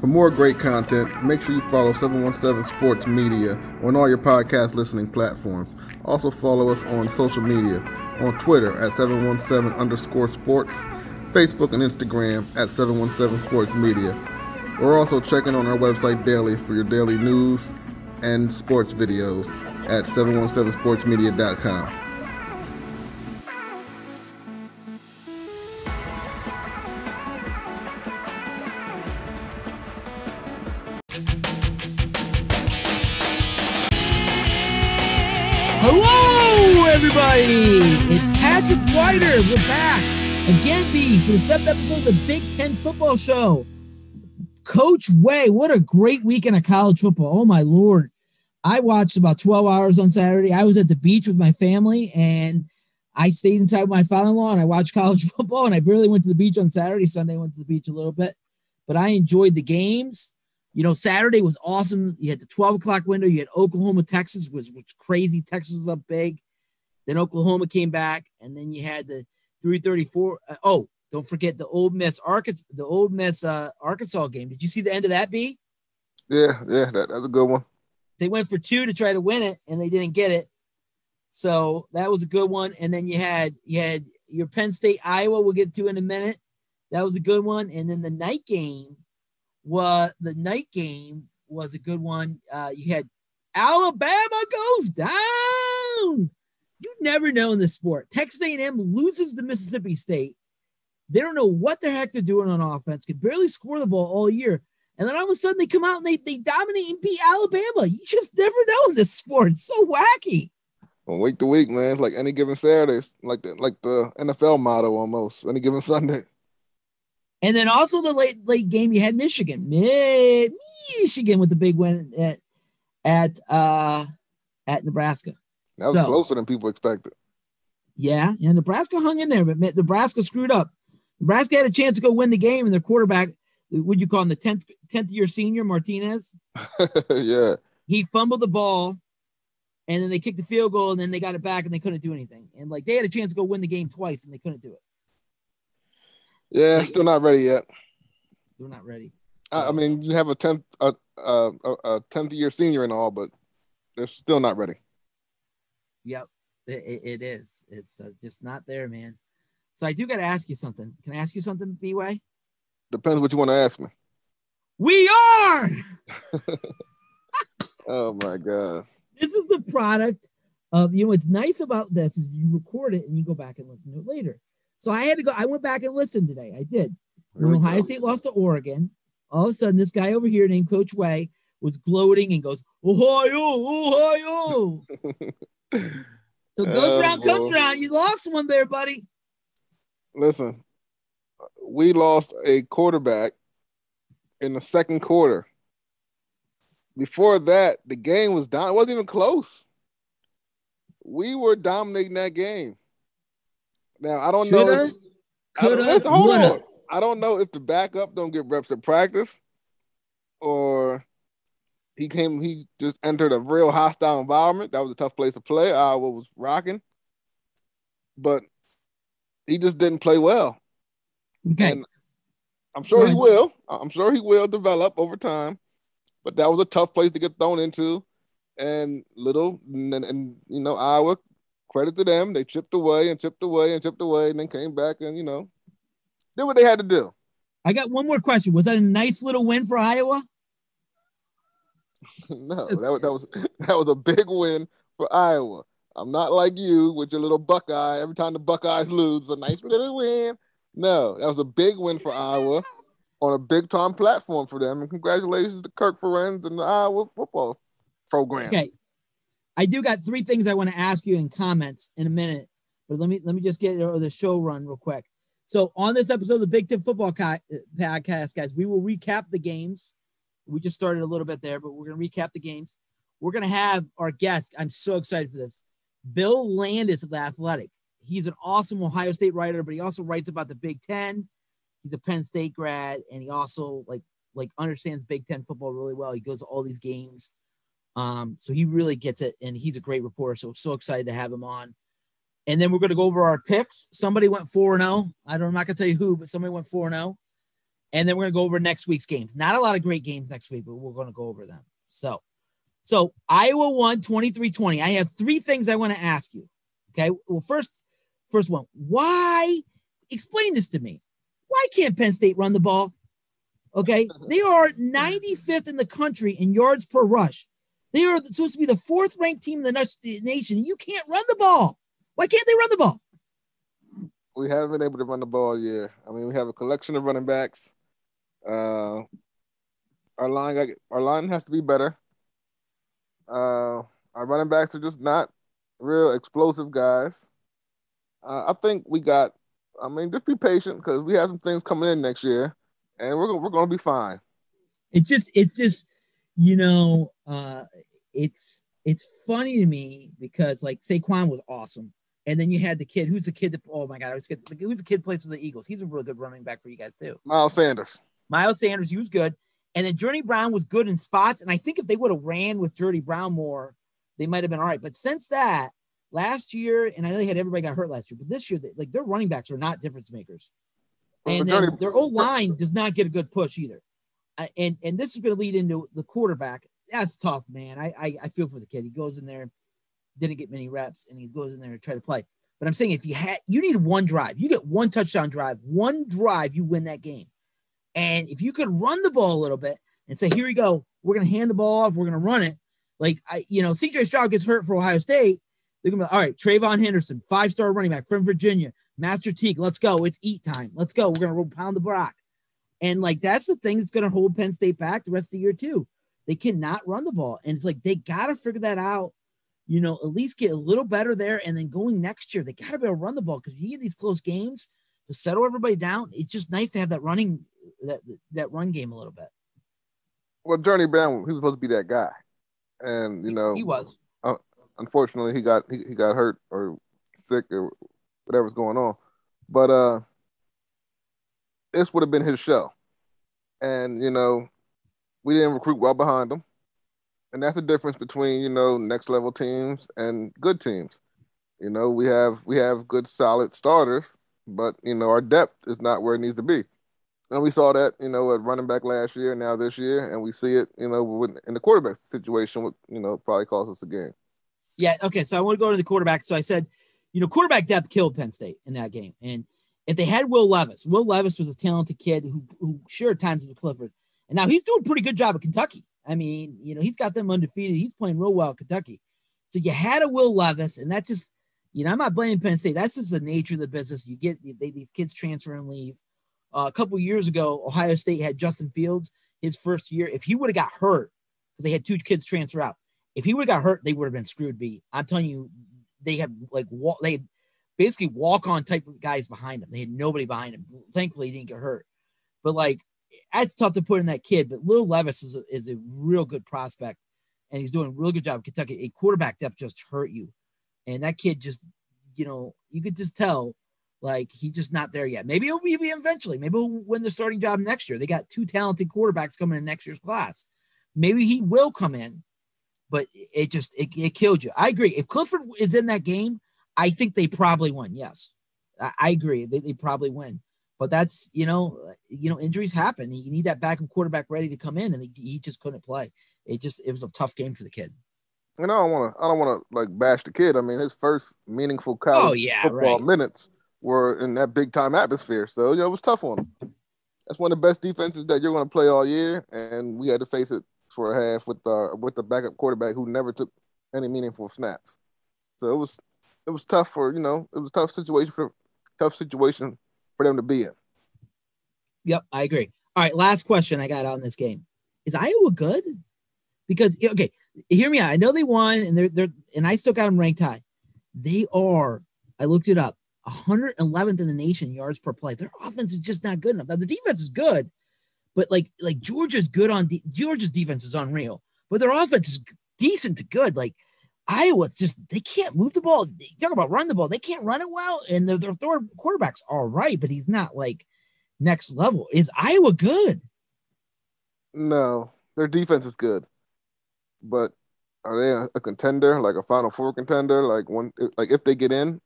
For more great content, make sure you follow 717 Sports Media on all your podcast listening platforms. Also follow us on social media on Twitter at 717 underscore sports, Facebook and Instagram at 717 Sports Media. We're also checking on our website daily for your daily news and sports videos at 717sportsmedia.com. Patrick Whiter. We're back again, B, for the seventh episode of the Big Ten Football Show. Coach Way, what a great weekend of college football. Oh, my Lord. I watched about 12 hours on Saturday. I was at the beach with my family and I stayed inside with my father in law and I watched college football. And I barely went to the beach on Saturday. Sunday, went to the beach a little bit, but I enjoyed the games. You know, Saturday was awesome. You had the 12 o'clock window. You had Oklahoma, Texas was, was crazy. Texas was up big. Then Oklahoma came back, and then you had the 334. Uh, oh, don't forget the Ole Miss Arkansas, the Ole Miss uh, Arkansas game. Did you see the end of that? B? Yeah, yeah, that, that's a good one. They went for two to try to win it, and they didn't get it. So that was a good one. And then you had you had your Penn State Iowa. We'll get to in a minute. That was a good one. And then the night game was the night game was a good one. Uh, you had Alabama goes down. You never know in this sport. Texas A&M loses to Mississippi State. They don't know what the heck they're doing on offense. Can barely score the ball all year, and then all of a sudden they come out and they they dominate and beat Alabama. You just never know in this sport. It's so wacky. Well, week to week, man. It's like any given Saturday, it's like the like the NFL motto almost. Any given Sunday. And then also the late late game, you had Michigan, Mi- Michigan with the big win at at uh at Nebraska. That was So- closer than people expected. Yeah, yeah, Nebraska hung in there, but Nebraska screwed up. Nebraska had a chance to go win the game, and their quarterback, would you call him the tenth tenth year senior Martinez? yeah. He fumbled the ball, and then they kicked the field goal, and then they got it back, and they couldn't do anything. And like they had a chance to go win the game twice, and they couldn't do it. Yeah, still not ready yet. They're not ready. I, I mean, you have a tenth a a a tenth year senior and all, but they're still not ready. Yep, it, it- is. It's uh, just not there, man. So I do got to ask you something. Can I ask you something, B Way? Depends what you want to ask me. We are. Oh my god. This is the product of you know. What's nice about this is you record it and you go back and listen to it later. So I had to go. I went back and listened today. I did. Here When Ohio go. State lost to Oregon, all of a sudden this guy over here named Coach Way was gloating and goes Ohio, Ohio. So goes Oh, around, comes around. You lost one there, buddy. Listen, we lost a quarterback in the second quarter. Before that, the game was down. It wasn't even close. We were dominating that game. Now I don't know. Shoulda, if- I don't- coulda, listen, hold woulda. on. I don't know if the backup don't get reps at practice, or he came. He just entered a real hostile environment. That was a tough place to play. Iowa was rocking, but he just didn't play well. Okay. And I'm sure he will. I'm sure he will develop over time. But that was a tough place to get thrown into. And little and, and you know, Iowa, credit to them. They chipped away and chipped away and chipped away and then came back and you know, did what they had to do. I got one more question. Was that a nice little win for Iowa? no, that was that was that was a big win for Iowa. I'm not like you with your little Buckeye. Every time the Buckeyes lose, a nice little win. No, that was a big win for Iowa on a big time platform for them. And congratulations to Kirk Ferentz and the Iowa football program. Okay. I do got three things I want to ask you in comments in a minute, but let me let me just get the show run real quick. So on this episode of the Big Ten Football Co- Podcast, guys, we will recap the games. We just started a little bit there, but we're going to recap the games. We're going to have our guest. I'm so excited for this. Bill Landis of the Athletic. He's an awesome Ohio State writer, but he also writes about the Big Ten. He's a Penn State grad, and he also like like understands Big Ten football really well. He goes to all these games. Um, so he really gets it, and he's a great reporter. So so excited to have him on. And then we're going to go over our picks. Somebody went four and zero. I don't. I'm not going to tell you who, but somebody went four and zero. And then we're gonna go over next week's games. Not a lot of great games next week, but we're gonna go over them. So, so Iowa won 23-20. I have three things I want to ask you. Okay. Well, first, first one, why explain this to me? Why can't Penn State run the ball? Okay. They are 95th in the country in yards per rush. They are supposed to be the fourth ranked team in the nation. You can't run the ball. Why can't they run the ball? We haven't been able to run the ball yet. I mean, we have a collection of running backs. Uh, our line, our line has to be better. Uh, our running backs are just not real explosive guys. Uh, I think we got. I mean, just be patient because we have some things coming in next year, and we're we're going to be fine. It's just, it's just, you know, uh, it's it's funny to me because like Saquon was awesome, and then you had the kid who's the kid that oh my god, who's the who's the kid plays for the Eagles? He's a real good running back for you guys too. Miles Sanders. Miles Sanders, he was good, and then Journey Brown was good in spots, and I think if they would have ran with Journey Brown more, they might have been all right. But since that last year, and I know they had everybody got hurt last year, but this year, they, like their running backs are not difference makers, and then their old line does not get a good push either. Uh, and and this is going to lead into the quarterback. That's tough, man. I, I I feel for the kid. He goes in there, didn't get many reps, and he goes in there to try to play. But I'm saying if you had, you need one drive. You get one touchdown drive, one drive, you win that game. And if you could run the ball a little bit and say, here we go, we're going to hand the ball off, we're going to run it. Like, I, you know, CJ Stroud gets hurt for Ohio State. They're going to be, all right, TreVeyon Henderson, five star running back from Virginia, Master Teague, let's go. It's eat time. Let's go. We're going to pound the block. And like, that's the thing that's going to hold Penn State back the rest of the year, too. They cannot run the ball. And it's like, they got to figure that out, you know, at least get a little better there. And then going next year, they got to be able to run the ball because you get these close games to settle everybody down. It's just nice to have that running, that, that run game a little bit. Well, Journey Brown, he was supposed to be that guy. And, you know, he was. Uh, unfortunately, he got, he, he got hurt or sick or whatever's going on. But, uh, this would have been his show. And, you know, we didn't recruit well behind him. And that's the difference between, you know, next level teams and good teams. You know, we have we have good solid starters, but you know, our depth is not where it needs to be. And we saw that, you know, at running back last year, now this year, and we see it, you know, in the quarterback situation, would, you know, probably cost us a game. Yeah. Okay. So I want to go to the quarterback. So I said, you know, quarterback depth killed Penn State in that game, and if they had Will Levis, Will Levis was a talented kid who who shared times with Clifford, and now he's doing a pretty good job at Kentucky. I mean, you know, he's got them undefeated. He's playing real well at Kentucky. So you had a Will Levis, and that's just, you know, I'm not blaming Penn State. That's just the nature of the business. You get they, these kids transfer and leave. Uh, a couple years ago, Ohio State had Justin Fields his first year. If he would have got hurt, because they had two kids transfer out, if he would have got hurt, they would have been screwed. B. I'm telling you, they had like they had basically walk on type of guys behind him. They had nobody behind him. Thankfully, he didn't get hurt. But like, that's tough to put in that kid. But Will Levis is a, is a real good prospect, and he's doing a real good job. Kentucky, a quarterback depth just hurt you, and that kid just, you know, you could just tell, like he's just not there yet. Maybe he'll be eventually. Maybe he'll win the starting job next year. They got two talented quarterbacks coming in next year's class. Maybe he will come in, but it just it, it killed you. I agree. If Clifford is in that game, I think they probably win. Yes, I, I agree. They, they probably win. But that's you know, you know, injuries happen. You need that backup quarterback ready to come in, and he, he just couldn't play. It just it was a tough game for the kid. And I don't want to I don't want to like bash the kid. I mean, his first meaningful oh, college oh, yeah, football right. minutes were in that big time atmosphere, so you know it was tough on them. That's one of the best defenses that you're going to play all year, and we had to face it for a half with the with the backup quarterback who never took any meaningful snaps. So it was it was tough for you know it was tough situation for tough situation for them to be in. Yep, I agree. All right, last question I got on this game is Iowa good? Because okay, hear me out. I know they won, and they're they're and I still got them ranked high. They are. I looked it up. 111th in the nation yards per play. Their offense is just not good enough. Now the defense is good, but like like Georgia's good on de- Georgia's defense is unreal, but their offense is decent to good. Like Iowa's just they can't move the ball. Talk about run the ball, they can't run it well, and their, their third quarterback's all right, but he's not like next level. Is Iowa good? No, their defense is good, but are they a, a contender, like a Final Four contender? Like one, like if they get in,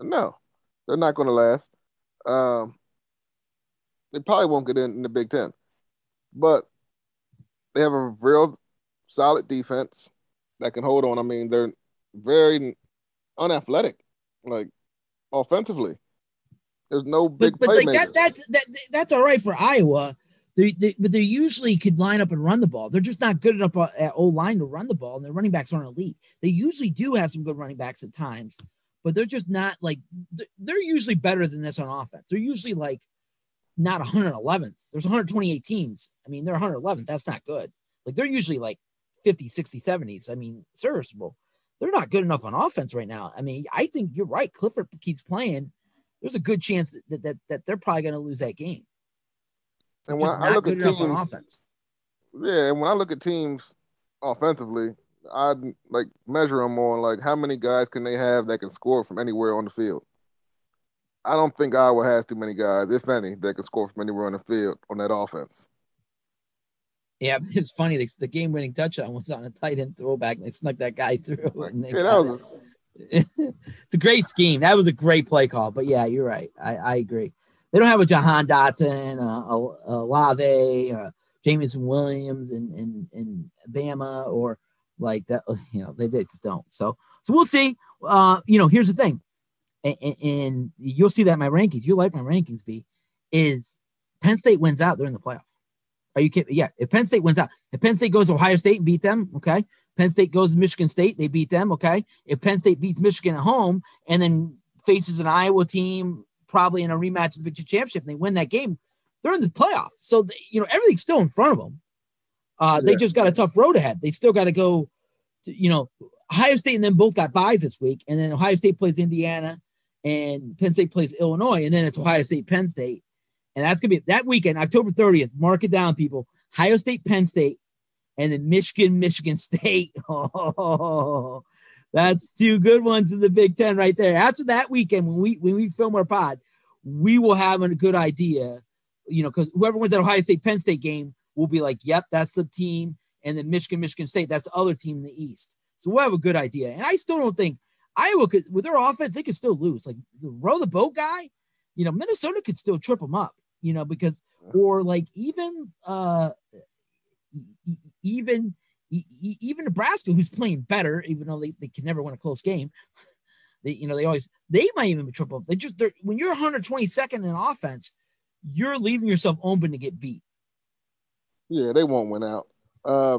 no, they're not going to last. Um, they probably won't get in, in the Big Ten. But they have a real solid defense that can hold on. I mean, they're very unathletic, like offensively. There's no big but, but like that, that, that, that's all right for Iowa. They, they, but they usually could line up and run the ball. They're just not good enough uh, at O line to run the ball, and their running backs aren't elite. They usually do have some good running backs at times, but they're just not like they're usually better than this on offense. They're usually like not 111th. There's 128 teams. I mean, they're 111th. That's not good. Like they're usually like 50, 60, 70s. I mean, serviceable. They're not good enough on offense right now. I mean, I think you're right. Clifford keeps playing. There's a good chance that that, that they're probably going to lose that game. And when I look at teams, offense. Yeah, and when I look at teams offensively, I like measure them on like how many guys can they have that can score from anywhere on the field. I don't think Iowa has too many guys, if any, that can score from anywhere on the field on that offense. Yeah, it's funny. The, the game-winning touchdown was on a tight end throwback, and they snuck that guy through. yeah, that was. A... it's a great scheme. That was a great play call. But yeah, you're right. I, I agree. They don't have a Jahan Dotson, a, a, a Lave, uh, Jameson Williams, and and and Bama, or like that. You know, they, they just don't. So so we'll see. Uh, you know, here's the thing, and, and you'll see that my rankings. You like my rankings, be Is Penn State wins out, they're in the playoff. Are you kidding? Yeah. If Penn State wins out, if Penn State goes to Ohio State and beat them, okay. Penn State goes to Michigan State, they beat them, okay. If Penn State beats Michigan at home and then faces an Iowa team, probably in a rematch of the Big championship, and they win that game, they're in the playoff. So they, you know everything's still in front of them. Uh, yeah. They just got a tough road ahead. They still got to go. To, you know, Ohio State and then both got buys this week, and then Ohio State plays Indiana, and Penn State plays Illinois, and then it's Ohio State Penn State. And that's going to be that weekend, October 30th. Mark it down, people. Ohio State, Penn State, and then Michigan, Michigan State. Oh, that's two good ones in the Big Ten right there. After that weekend, when we when we film our pod, we will have a good idea, you know, because whoever wins that Ohio State Penn State game will be like, yep, that's the team. And then Michigan, Michigan State, that's the other team in the East. So we'll have a good idea. And I still don't think Iowa could, with their offense, they could still lose. Like the row the boat guy, you know, Minnesota could still trip them up you know, because or like even uh even even Nebraska, who's playing better, even though they, they can never win a close game. They, you know, they always they might even be triple. They just when you're 122nd in offense, you're leaving yourself open to get beat. Yeah, they won't win out. Uh,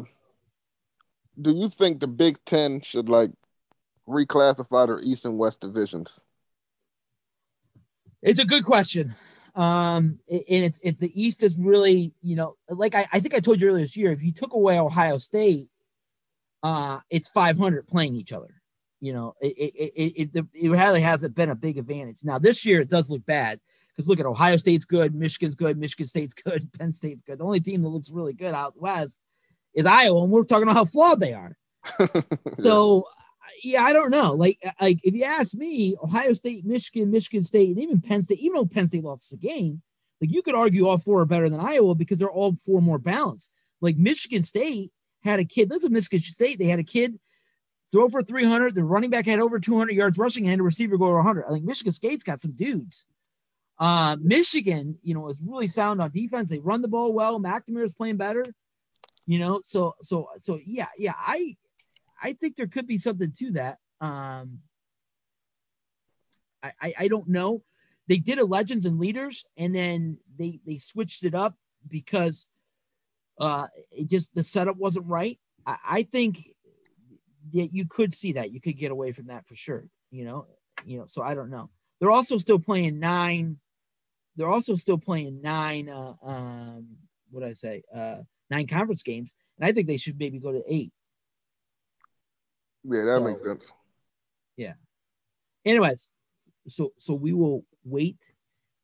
do you think the Big Ten should like reclassify their East and West divisions? It's a good question. Um, and it's if the East is really, you know, like I, I think I told you earlier this year, if you took away Ohio State, uh, it's 500 playing each other. You know, it it it, it, it really hasn't been a big advantage. Now this year it does look bad because look at Ohio State's good, Michigan's good, Michigan State's good, Penn State's good. The only team that looks really good out west is Iowa, and we're talking about how flawed they are. so yeah, I don't know. Like, uh, like if you ask me, Ohio State, Michigan, Michigan State, and even Penn State, even though Penn State lost the game, like you could argue all four are better than Iowa because they're all four more balanced. Like Michigan State had a kid. That's a Michigan State. They had a kid throw for 300. The running back had over 200 yards rushing, and a receiver go over 100. I think Michigan State's got some dudes. Uh, Michigan, you know, is really sound on defense. They run the ball well. McNamara is playing better. You know, so so so yeah, yeah. I I think there could be something to that. Um, I, I, I don't know. They did a legends and leaders, and then they they switched it up because uh, it just the setup wasn't right. I, I think that you could see that you could get away from that for sure. You know, you know. So I don't know. They're also still playing nine. They're also still playing nine. Uh, um, what did I say? Uh, nine conference games, and I think they should maybe go to eight. Yeah, that so, makes sense. Yeah. Anyways, so so we will wait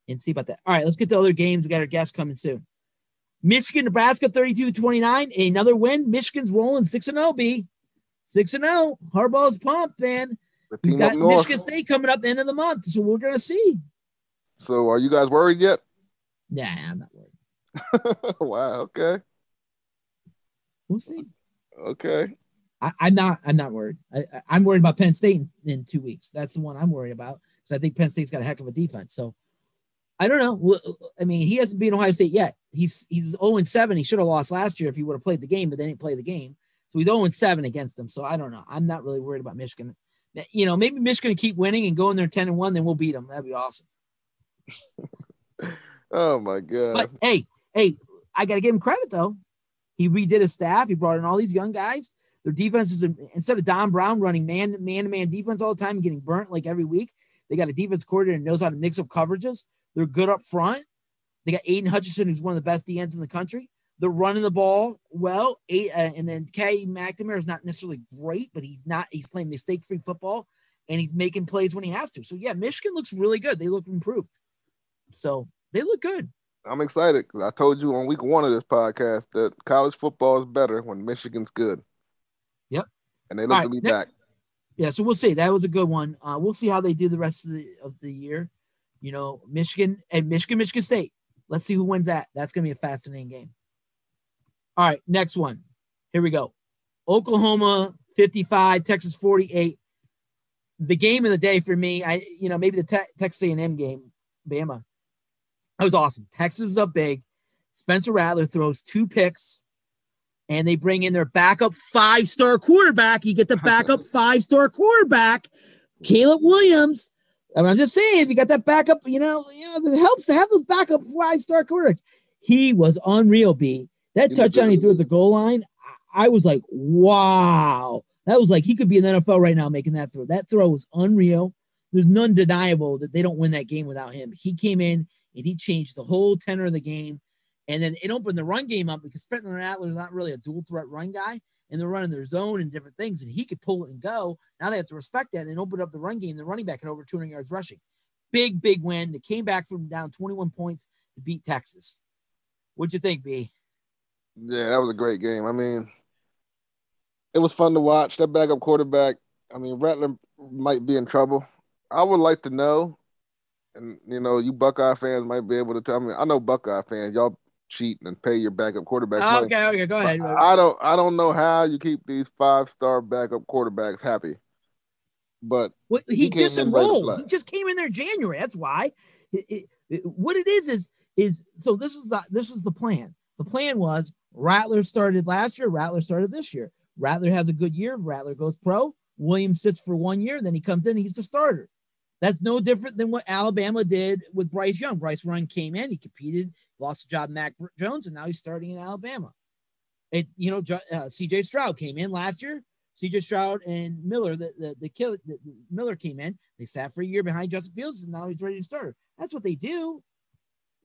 and see about that. All right, let's get to other games. We got our guests coming soon. Michigan, Nebraska 32 29. Another win. Michigan's rolling 6 0 B. 6 0. Harbaugh's pumped, man. We've got Michigan State coming up end of the month, so we're gonna see. So, are you guys worried yet? Nah, I'm not worried. wow. Okay. We'll see. Okay. I, am not. I'm not worried. I, am worried about Penn State in, in, two weeks. That's the one I'm worried about because I think Penn State's got a heck of a defense. So, I don't know. I mean, he hasn't beat Ohio State yet. He's he's 0 7. He should have lost last year if he would have played the game, but they didn't play the game. So he's 0 7 against them. So I don't know. I'm not really worried about Michigan. You know, maybe Michigan keep winning and go in there 10 and 1, then we'll beat them. That'd be awesome. Oh my god. But hey, hey, I gotta give him credit though. He redid his staff, he brought in all these young guys. Their defense is instead of Don Brown running man man to man defense all the time and getting burnt like every week, they got a defense coordinator that knows how to mix up coverages. They're good up front. They got Aidan Hutchinson, who's one of the best DNs in the country. They're running the ball well. Eight, uh, and then Cade McNamara is not necessarily great, but he's not. He's playing mistake-free football, and he's making plays when he has to. So yeah, Michigan looks really good. They look improved. So they look good. I'm excited because I told you on week one of this podcast that college football is better when Michigan's good. Yep. And they look right, to be back. Yeah, so we'll see. That was a good one. Uh, we'll see how they do the rest of the of the year. You know, Michigan and Michigan, Michigan State. Let's see who wins that. That's gonna be a fascinating game. All right, next one. Here we go. Oklahoma 55, Texas 48. The game of the day for me, I you know maybe the te- Texas A&M game, Bama. That was awesome. Texas is up big. Spencer Rattler throws two picks, and they bring in their backup five-star quarterback. You get the backup five-star quarterback, Caleb Williams. I mean, I'm just saying, if you got that backup, you know, you know, it helps to have those backup five-star quarterbacks. He was unreal, B. That touchdown he threw at the goal line, I was like, wow. That was like he could be in the NFL right now making that throw. That throw was unreal. There's none deniable that they don't win that game without him. He came in and he changed the whole tenor of the game. And then it opened the run game up because Spencer Rattler is not really a dual threat run guy, and they're running their zone and different things, and he could pull it and go. Now they have to respect that and open up the run game. The running back had over 200 yards rushing. Big, big win. They came back from down 21 points to beat Texas. What'd you think, B? Yeah, that was a great game. I mean, it was fun to watch. That backup quarterback, I mean, Rattler might be in trouble. I would like to know, and you know, you Buckeye fans might be able to tell me. I know Buckeye fans, y'all cheat and pay your backup quarterback. Oh, okay, okay, go ahead. I don't, I don't know how you keep these five star backup quarterbacks happy. But well, he, he just enrolled. He just came in there January. That's why. It, it, it, what it is is is so this is the this is the plan. The plan was Rattler started last year. Rattler started this year. Rattler has a good year. Rattler goes pro. Williams sits for one year. Then he comes in. He's the starter. That's no different than what Alabama did with Bryce Young. Bryce Young came in. He competed, lost a job, Mac Jones, and now he's starting in Alabama. It's you know, uh, C.J. Stroud came in last year. C.J. Stroud and Miller, the the, the, kill, the, the Miller came in. They sat for a year behind Justin Fields, and now he's ready to start. That's what they do.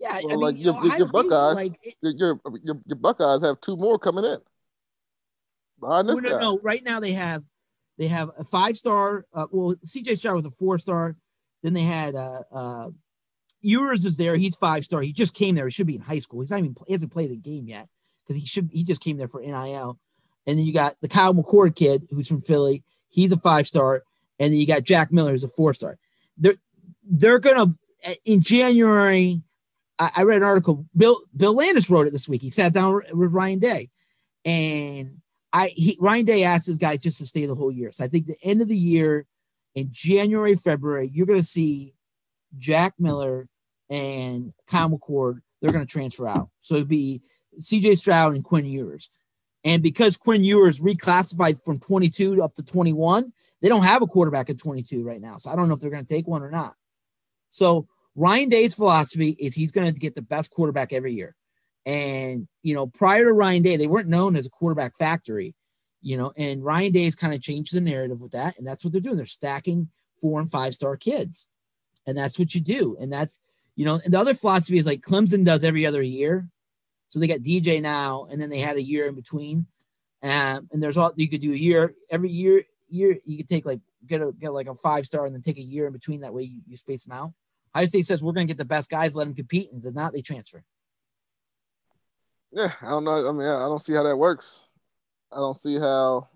Yeah, well, I mean, like your, you know, your Buckeyes, like, it, your, your, your Buckeyes have two more coming in. Behind this no, no, right now they have they have a five star. Uh, well, CJ Stroud was a four star. Then they had uh, uh, Ewers is there. He's five star. He just came there. He should be in high school. He's not even he hasn't played a game yet because he should. He just came there for NIL. And then you got the Kyle McCord kid who's from Philly. He's a five star. And then you got Jack Miller who's a four star. They're they're gonna in January I, I read an article. Bill Bill Landis wrote it this week. He sat down with Ryan Day, and I he, Ryan Day asked his guys just to stay the whole year. So I think the end of the year, in January, February, you're going to see Jack Miller and Kyle McCord. They're going to transfer out. So it'd be C.J. Stroud and Quinn Ewers. And because Quinn Ewers reclassified from 22 up to 21, they don't have a quarterback at 22 right now. So I don't know if they're going to take one or not. So Ryan Day's philosophy is he's going to get the best quarterback every year. And, you know, prior to Ryan Day, they weren't known as a quarterback factory, you know, and Ryan Day's kind of changed the narrative with that. And that's what they're doing. They're stacking four and five star kids. And that's what you do. And that's, you know, and the other philosophy is like Clemson does every other year. So they got DJ now, and then they had a year in between. Um, and there's all you could do a year every year. Year you could take like get a get like a five star and then take a year in between. That way you, you space them out. Ohio State says we're going to get the best guys, let them compete, and if not, they transfer. Yeah, I don't know. I mean, I don't see how that works. I don't see how.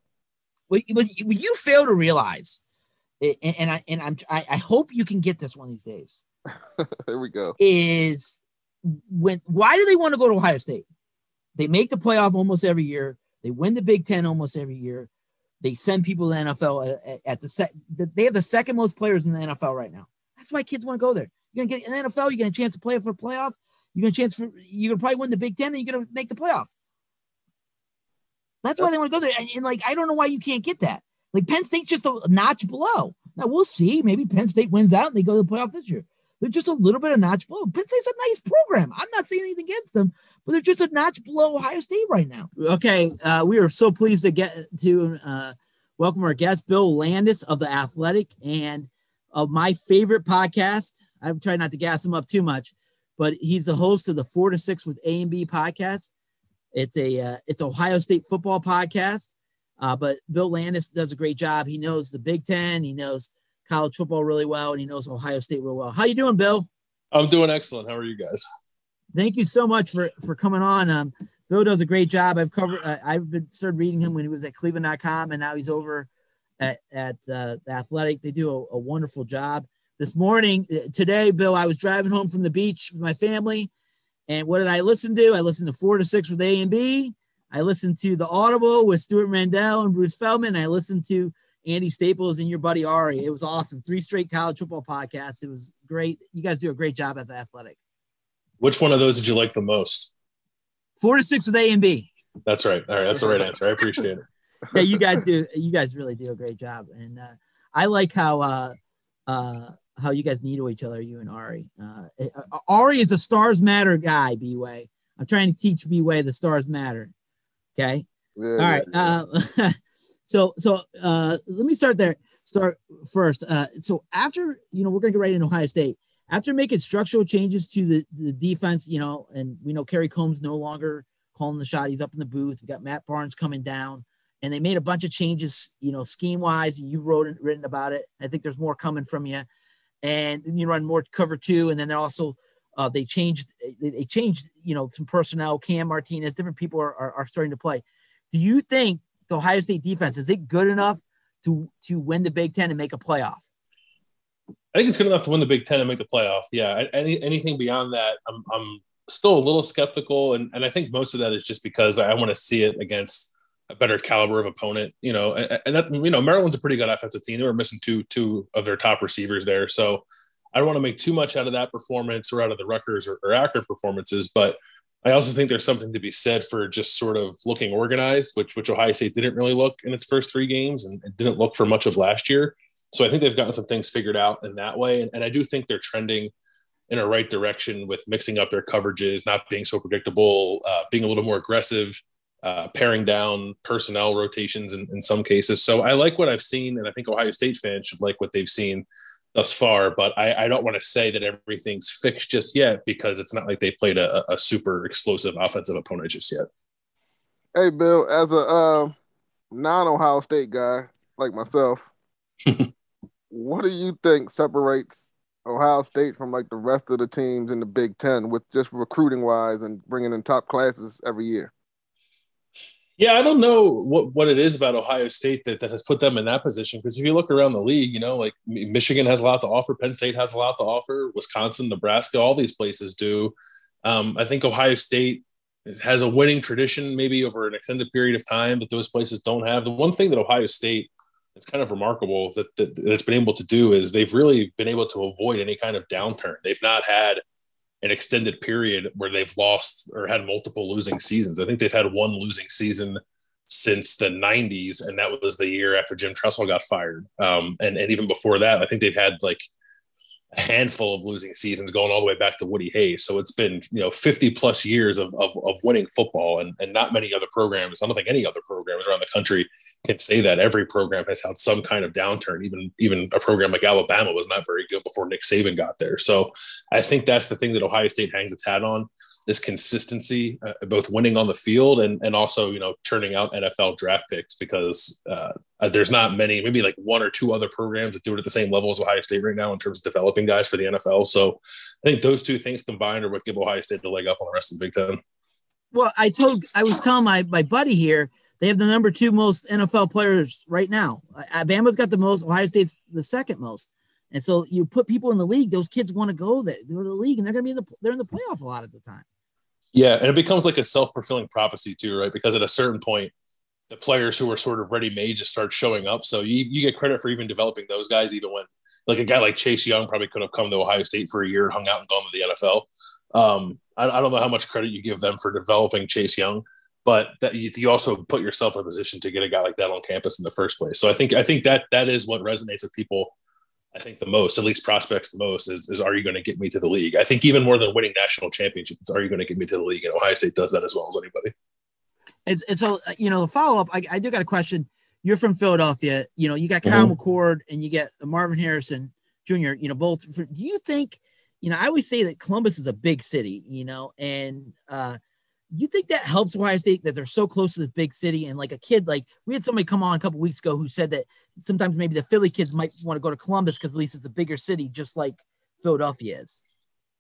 What you fail to realize, and, and I and I'm I, I hope you can get this one of these days. there we go. Is when why do they want to go to Ohio State? They make the playoff almost every year. They win the Big Ten almost every year. They send people to the NFL at, at the set. They have the second most players in the NFL right now. That's why kids want to go there. You're gonna get in the NFL. You get a chance to play for a playoff. You get a chance for you're gonna probably win the Big Ten, and you're gonna make the playoff. That's why they want to go there. And, and, like, I don't know why you can't get that. Like Penn State's just a notch below. Now we'll see. Maybe Penn State wins out and they go to the playoff this year. They're just a little bit of notch below. Penn State's a nice program. I'm not saying anything against them, but they're just a notch below Ohio State right now. Okay, uh, we are so pleased to get to uh, welcome our guest, Bill Landis of the Athletic, and of my favorite podcast. I'm trying not to gas him up too much, but he's the host of the Four to Six with A and B podcast. It's a uh, it's Ohio State football podcast. Uh, but Bill Landis does a great job. He knows the Big Ten, he knows college football really well, and he knows Ohio State real well. How you doing, Bill? I'm doing excellent. How are you guys? Thank you so much for for coming on. Um, Bill does a great job. I've covered. Uh, I've been started reading him when he was at Cleveland.com, and now he's over at at uh, the Athletic. They do a, a wonderful job. This morning, uh, today, Bill, I was driving home from the beach with my family, and what did I listen to? I listened to Four to Six with A and B. I listened to the Audible with Stewart Mandel and Bruce Feldman. I listened to Andy Staples and your buddy Ari. It was awesome. Three straight college football podcasts. It was great. You guys do a great job at the Athletic. Which one of those did you like the most? Four to six with A and B. That's right. All right, that's the right answer. I appreciate it. yeah, you guys do. You guys really do a great job, and uh, I like how uh, uh, how you guys needle each other. You and Ari. Uh, uh Ari is a stars matter guy. B way. I'm trying to teach B way the stars matter. Okay. Yeah, All right. Yeah. Uh, so so uh, let me start there. Start first. Uh, so after you know we're gonna get right into Ohio State. After making structural changes to the, the defense, you know, and we know Kerry Coombs no longer calling the shot. He's up in the booth. We got Matt Barnes coming down, and they made a bunch of changes, you know, scheme wise. You wrote it, written about it. I think there's more coming from you, and you run more cover two, and then they're also uh, they changed they changed you know some personnel. Cam Martinez, different people are, are, are starting to play. Do you think the Ohio State defense is it good enough to to win the Big Ten and make a playoff? I think it's good enough to win the Big Ten and make the playoff. Yeah, any, anything beyond that, I'm, I'm still a little skeptical, and, and I think most of that is just because I want to see it against a better caliber of opponent. You know, and, and that you know Maryland's a pretty good offensive team. They were missing two two of their top receivers there, so I don't want to make too much out of that performance or out of the Rutgers or, or Akron performances, but I also think there's something to be said for just sort of looking organized, which which Ohio State didn't really look in its first three games and didn't look for much of last year. So I think they've gotten some things figured out in that way, and, and I do think they're trending in a right direction with mixing up their coverages, not being so predictable, uh, being a little more aggressive, uh, paring down personnel rotations in, in some cases. So I like what I've seen, and I think Ohio State fans should like what they've seen thus far. But I, I don't want to say that everything's fixed just yet because it's not like they've played a, a super explosive offensive opponent just yet. Hey, Bill, as a uh, non-Ohio State guy like myself, what do you think separates Ohio State from like the rest of the teams in the Big Ten with just recruiting wise and bringing in top classes every year? Yeah, I don't know what, what it is about Ohio State that, that has put them in that position. Because if you look around the league, you know, like Michigan has a lot to offer, Penn State has a lot to offer, Wisconsin, Nebraska, all these places do. Um, I think Ohio State has a winning tradition, maybe over an extended period of time, that those places don't have. The one thing that Ohio State it's kind of remarkable that, that, that it's been able to do is they've really been able to avoid any kind of downturn. They've not had an extended period where they've lost or had multiple losing seasons. I think they've had one losing season since the 90s, and that was the year after Jim Tressel got fired. Um, and, and even before that, I think they've had like a handful of losing seasons going all the way back to Woody Hayes. So it's been, you know, 50 plus years of, of, of winning football and, and not many other programs. I don't think any other programs around the country can say that every program has had some kind of downturn. Even even a program like Alabama was not very good before Nick Saban got there. So I think that's the thing that Ohio State hangs its hat on this consistency, uh, both winning on the field and and also you know churning out NFL draft picks because uh, there's not many, maybe like one or two other programs that do it at the same level as Ohio State right now in terms of developing guys for the NFL. So I think those two things combined are what give Ohio State the leg up on the rest of the Big Ten. Well, I told I was telling my my buddy here they have the number two most NFL players right now. Alabama's got the most. Ohio State's the second most. And so you put people in the league; those kids want to go there. They're in the league, and they're going to be in the they're in the playoff a lot of the time. Yeah, and it becomes like a self fulfilling prophecy too, right? Because at a certain point, the players who are sort of ready made just start showing up. So you, you get credit for even developing those guys, even when like a guy like Chase Young probably could have come to Ohio State for a year, hung out and gone to the NFL. Um, I, I, don't know how much credit you give them for developing Chase Young, but that you, you, also put yourself in a position to get a guy like that on campus in the first place. So I think I think that that is what resonates with people. I think the most, at least prospects the most, is, is are you going to get me to the league? I think even more than winning national championships, are you going to get me to the league? And Ohio State does that as well as anybody. It's, it's so you know the follow up. I, I do got a question. You're from Philadelphia. You know you got Kyle mm-hmm. McCord and you get Marvin Harrison Jr. You know both. For, do you think? You know I always say that Columbus is a big city. You know and. uh you think that helps Ohio State that they're so close to this big city and like a kid like we had somebody come on a couple weeks ago who said that sometimes maybe the Philly kids might want to go to Columbus because at least it's a bigger city just like Philadelphia is.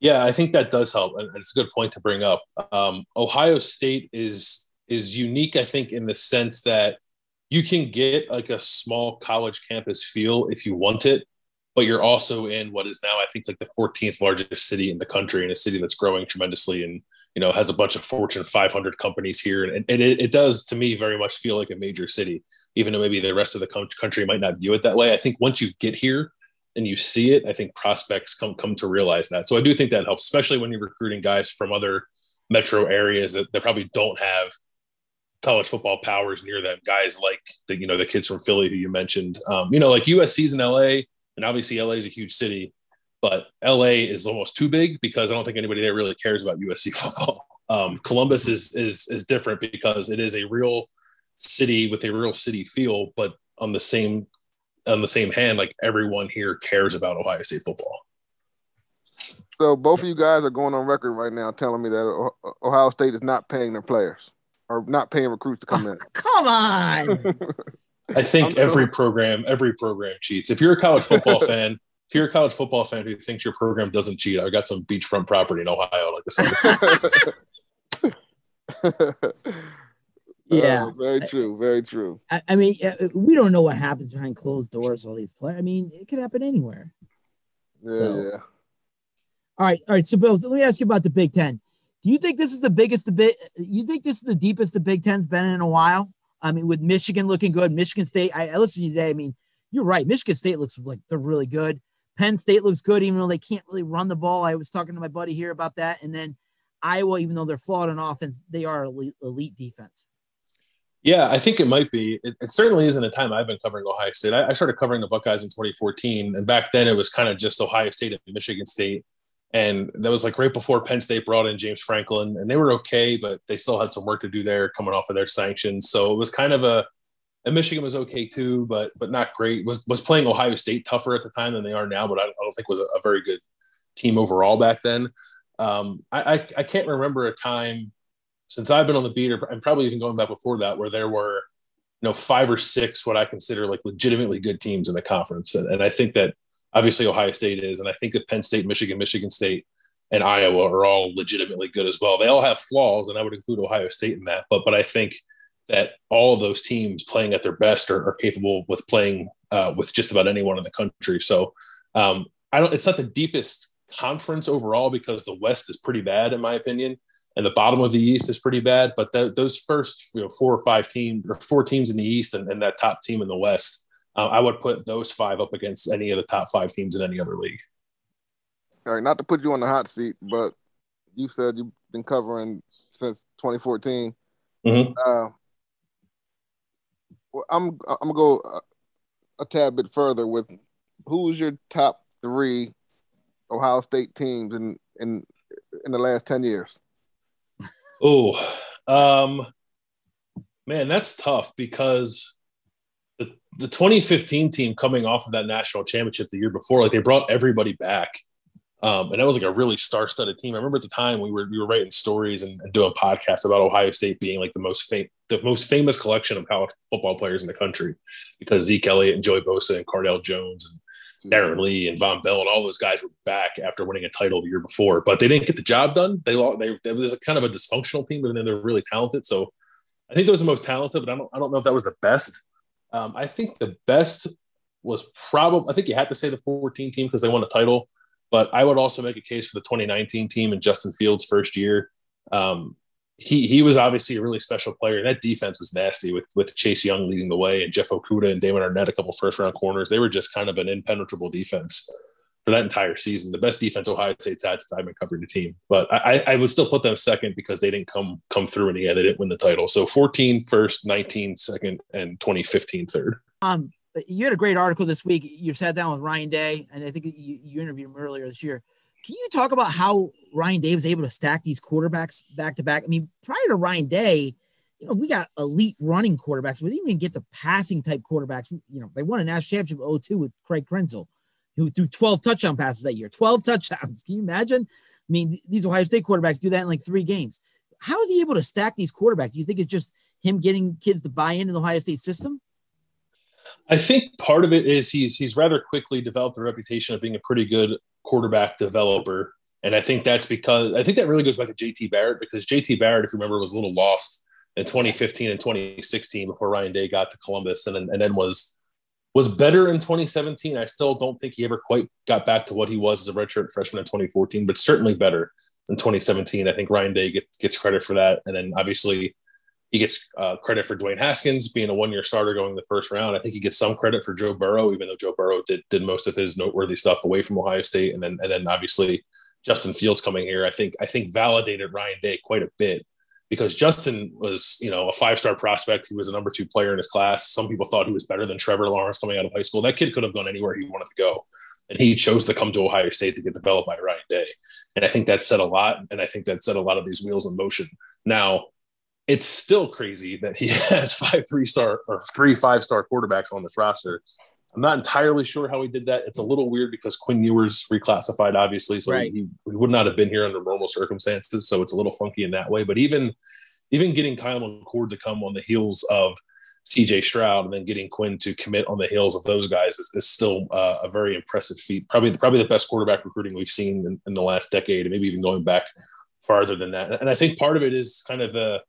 Yeah, I think that does help, and it's a good point to bring up. Um, Ohio State is is unique, I think, in the sense that you can get like a small college campus feel if you want it, but you're also in what is now, I think, like the 14th largest city in the country, in a city that's growing tremendously and you know has a bunch of Fortune 500 companies here, and, and it, it, does to me very much feel like a major city, even though maybe the rest of the country might not view it that way. I think once you get here and you see it, I think prospects come come to realize that. So I do think that helps, especially when you're recruiting guys from other metro areas that, that probably don't have college football powers near them. Guys like the you know the kids from Philly who you mentioned, um, you know like USC's in LA, and obviously LA is a huge city but LA is almost too big because I don't think anybody there really cares about USC football. Um, Columbus is is is different because it is a real city with a real city feel, but on the same on the same hand, like everyone here cares about Ohio State football. So both of you guys are going on record right now telling me that Ohio State is not paying their players or not paying recruits to come in. come on. I think every program, every program cheats. If you're a college football fan, if you're a college football fan who thinks your program doesn't cheat, I've got some beachfront property in Ohio like this. yeah, uh, very true, very true. I, I, mean, we don't know what happens behind closed doors. All these players. I mean, it could happen anywhere. Yeah, so. yeah. All right, all right. So, Bill, let me ask you about the Big Ten. Do you think this is the biggest debate? You think this is the deepest the Big Ten's been in a while? I mean, with Michigan looking good, Michigan State. I, I listened to you today. I mean, you're right. Michigan State looks like they're really good. Penn State looks good, even though they can't really run the ball. I was talking to my buddy here about that. And then Iowa, even though they're flawed on offense, they are elite, elite defense. Yeah, I think it might be. It, it, certainly isn't a time I've been covering Ohio State. I, I, started covering the Buckeyes in 2014, and back then it was kind of just Ohio State and Michigan State, and that was like right before Penn State brought in James Franklin, and they were okay, but they still had some work to do there coming off of their sanctions. So it was kind of a and Michigan was okay too, but but not great. Was was playing Ohio State tougher at the time than they are now, but I, I don't think was a, a, very good team overall back then. Um, I, I, I can't remember a time since I've been on the beat, or, and probably even going back before that, where there were you know five or six what I consider like legitimately good teams in the conference, and, and I think that obviously Ohio State is, and I think that Penn State, Michigan, Michigan State, and Iowa are all legitimately good as well. They all have flaws, and I would include Ohio State in that, but but I think that all of those teams playing at their best are, are capable with playing uh, with just about anyone in the country. So um, I don't. It's not the deepest conference overall because the West is pretty bad in my opinion, and the bottom of the East is pretty bad. But the, those first you know four or five teams or four teams in the East and, and that top team in the West, uh, I would put those five up against any of the top five teams in any other league. All right, not to put you on the hot seat, but you said you've been covering since 2014. Mm-hmm. Uh, I'm I'm gonna go a, a tad bit further with who's your top three Ohio State teams in in in the last ten years. Oh, um, man, that's tough because the the 2015 team coming off of that national championship the year before, like they brought everybody back. Um, and that was like a really star-studded team. I remember at the time we were we were writing stories and, and doing podcasts about Ohio State being like the most fam- the most famous collection of college football players in the country because Zeke Elliott and Joey Bosa and Cardale Jones and Darron Lee and Vonn Bell and all those guys were back after winning a title the year before, but they didn't get the job done. They lost. They, it was a kind of a dysfunctional team, but then they're really talented. So I think that was the most talented, but I don't I don't know if that was the best. Um, I think the best was probably I think you had to say the 14 team because they won a title. But I would also make a case for the 2019 team and Justin Fields' first year. Um, he he was obviously a really special player. That defense was nasty with with Chase Young leading the way and Jeff Okudah and Damon Arnette, a couple first round corners. They were just kind of an impenetrable defense for that entire season. The best defense Ohio State's had since I've been covering the team. But I, I would still put them second because they didn't come come through in the end. They didn't win the title. So 14 first, 19 second, and 2015 third. Um, you had a great article this week. You sat down with Ryan Day, and I think you, you interviewed him earlier this year. Can you talk about how Ryan Day was able to stack these quarterbacks back to back? I mean, prior to Ryan Day, you know, we got elite running quarterbacks. We didn't even get the passing type quarterbacks. You know, they won a national championship 02 with Craig Krenzel, who threw 12 touchdown passes that year. 12 touchdowns. Can you imagine? I mean, these Ohio State quarterbacks do that in like three games. How is he able to stack these quarterbacks? Do you think it's just him getting kids to buy into the Ohio State system? I think part of it is he's he's rather quickly developed a reputation of being a pretty good quarterback developer. And I think that's because I think that really goes back to JT Barrett because JT Barrett, if you remember, was a little lost in 2015 and 2016 before Ryan Day got to Columbus and, and then was was better in 2017. I still don't think he ever quite got back to what he was as a redshirt freshman in 2014, but certainly better in 2017. I think Ryan Day gets, gets credit for that. And then obviously he gets uh, credit for Dwayne Haskins being a one-year starter going the first round. I think he gets some credit for Joe Burrow, even though Joe Burrow did did most of his noteworthy stuff away from Ohio State, and then and then obviously Justin Fields coming here. I think I think validated Ryan Day quite a bit because Justin was you know a five-star prospect. He was a number two player in his class. Some people thought he was better than Trevor Lawrence coming out of high school. That kid could have gone anywhere he wanted to go, and he chose to come to Ohio State to get developed by Ryan Day. And I think that said a lot, and I think that set a lot of these wheels in motion. Now it's still crazy that he has five three star or three five star quarterbacks on this roster. I'm not entirely sure how he did that. It's a little weird because Quinn Ewers reclassified, obviously, so right. he, he, would not have been here under normal circumstances. So it's a little funky in that way. But even even getting Kyle McCord to come on the heels of CJ Stroud and then getting Quinn to commit on the heels of those guys is, is still uh, a very impressive feat. Probably probably the best quarterback recruiting we've seen in, in the last decade, and maybe even going back farther than that. And I think part of it is kind of the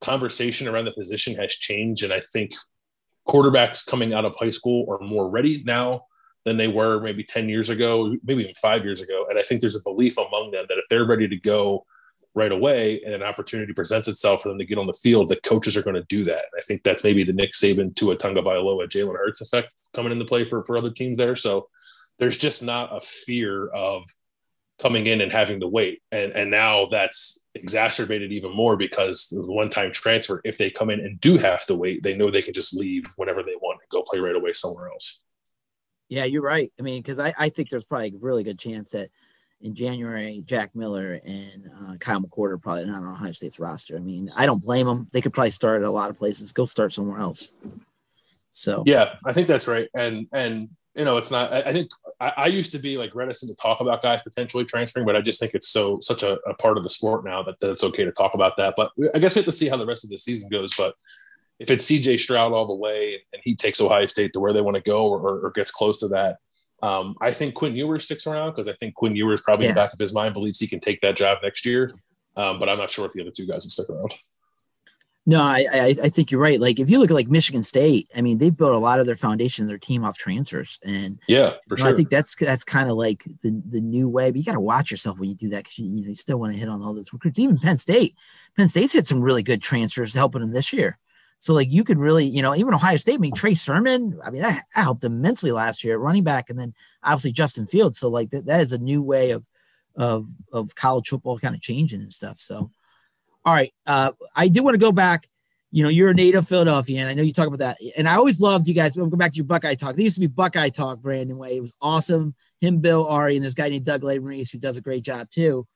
conversation around the position has changed. And I think quarterbacks coming out of high school are more ready now than they were maybe 10 years ago, maybe even five years ago. And I think there's a belief among them that if they're ready to go right away and an opportunity presents itself for them to get on the field, that coaches are going to do that. And I think that's maybe the Nick Saban, to a Tua Tagovailoa, Jalen Hurts effect coming into play for, for other teams there. So there's just not a fear of coming in and having to wait. And, and now that's exacerbated even more because the one time transfer, if they come in and do have to wait, they know they can just leave whenever they want and go play right away somewhere else. Yeah, you're right. I mean, because I, I think there's probably a really good chance that in January, Jack Miller and uh, Kyle McCord are probably not on Ohio State's roster. I mean, I don't blame them. They could probably start at a lot of places. Go start somewhere else. So yeah, I think that's right. And and you know, it's not. I, I think I, I, used to be like reticent to talk about guys potentially transferring, but I just think it's so such a, a part of the sport now that, that, it's okay to talk about that. But I guess we have to see how the rest of the season goes. But if it's CJ Stroud all the way and he takes Ohio State to where they want to go or, or gets close to that, um, I think Quinn Ewers sticks around because I think Quinn Ewers probably yeah. in the back of his mind believes he can take that job next year. Um, but I'm not sure if the other two guys will stick around. No, I, I, I think you're right. Like if you look at like Michigan State, I mean they've built a lot of their foundation, their team off transfers, and yeah, for sure. I think that's that's kind of like the the new way. But you got to watch yourself when you do that because you, you, know, you still want to hit on all those recruits. Even Penn State, Penn State's had some really good transfers helping them this year. So like you could really, you know, even Ohio State, I mean Trey Sermon, I mean that, that helped immensely last year, at running back, and then obviously Justin Fields. So like that, that is a new way of of of college football kind of changing and stuff. So, all right, uh, I do want to go back you know, you're a native Philadelphia, and I know you talk about that. And I always loved you guys. We'll go back to your Buckeye talk. There used to be Buckeye talk, Brandon Way. It was awesome. Him, Bill, Ari, and this guy named Doug Lesmerises who does a great job too.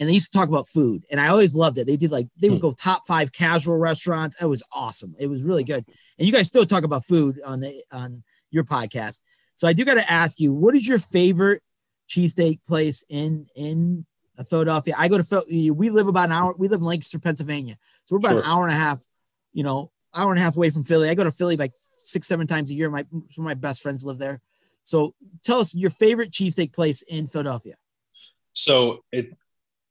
And they used to talk about food, and I always loved it. They did like they would hmm. go top five casual restaurants. It was awesome. It was really good. And you guys still talk about food on the on your podcast. So I do got to ask you, what is your favorite cheesesteak place in in Philadelphia? I go to Phil. We live about an hour. We live in Lancaster, Pennsylvania, so we're about sure. an hour and a half you know, hour and a half away from Philly. I go to Philly like six, seven times a year. My some of my best friends live there. So tell us your favorite cheesesteak place in Philadelphia. So it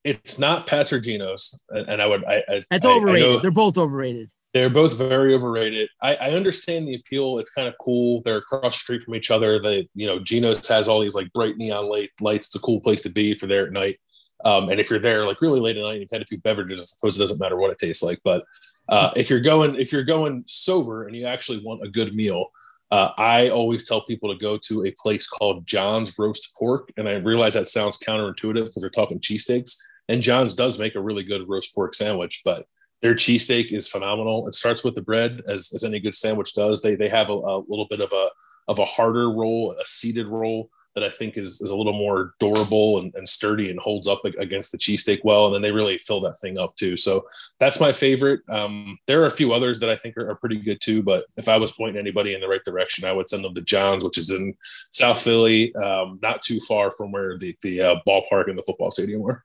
it's not Pat's or Geno's, and I would I, I that's overrated. I They're both overrated. They're both very overrated. I, I understand the appeal. It's kind of cool. They're across the street from each other. They, you know, Geno's has all these like bright neon light lights. It's a cool place to be for there at night. Um, and if you're there like really late at night, and you've had a few beverages. I suppose it doesn't matter what it tastes like. But uh, if you're going if you're going sober and you actually want a good meal, uh, I always tell people to go to a place called John's Roast Pork, and I realize that sounds counterintuitive because they're talking cheesesteaks. And John's does make a really good roast pork sandwich, but their cheesesteak is phenomenal. It starts with the bread, as, as any good sandwich does. They they have a, a little bit of a of a harder roll, a seeded roll that I think is, is a little more durable and, and sturdy and holds up against the cheesesteak well. And then they really fill that thing up too. So that's my favorite. Um, there are a few others that I think are, are, pretty good too. But if I was pointing anybody in the right direction, I would send them to John's, which is in South Philly, um, not too far from where the, the uh, ballpark and the football stadium were.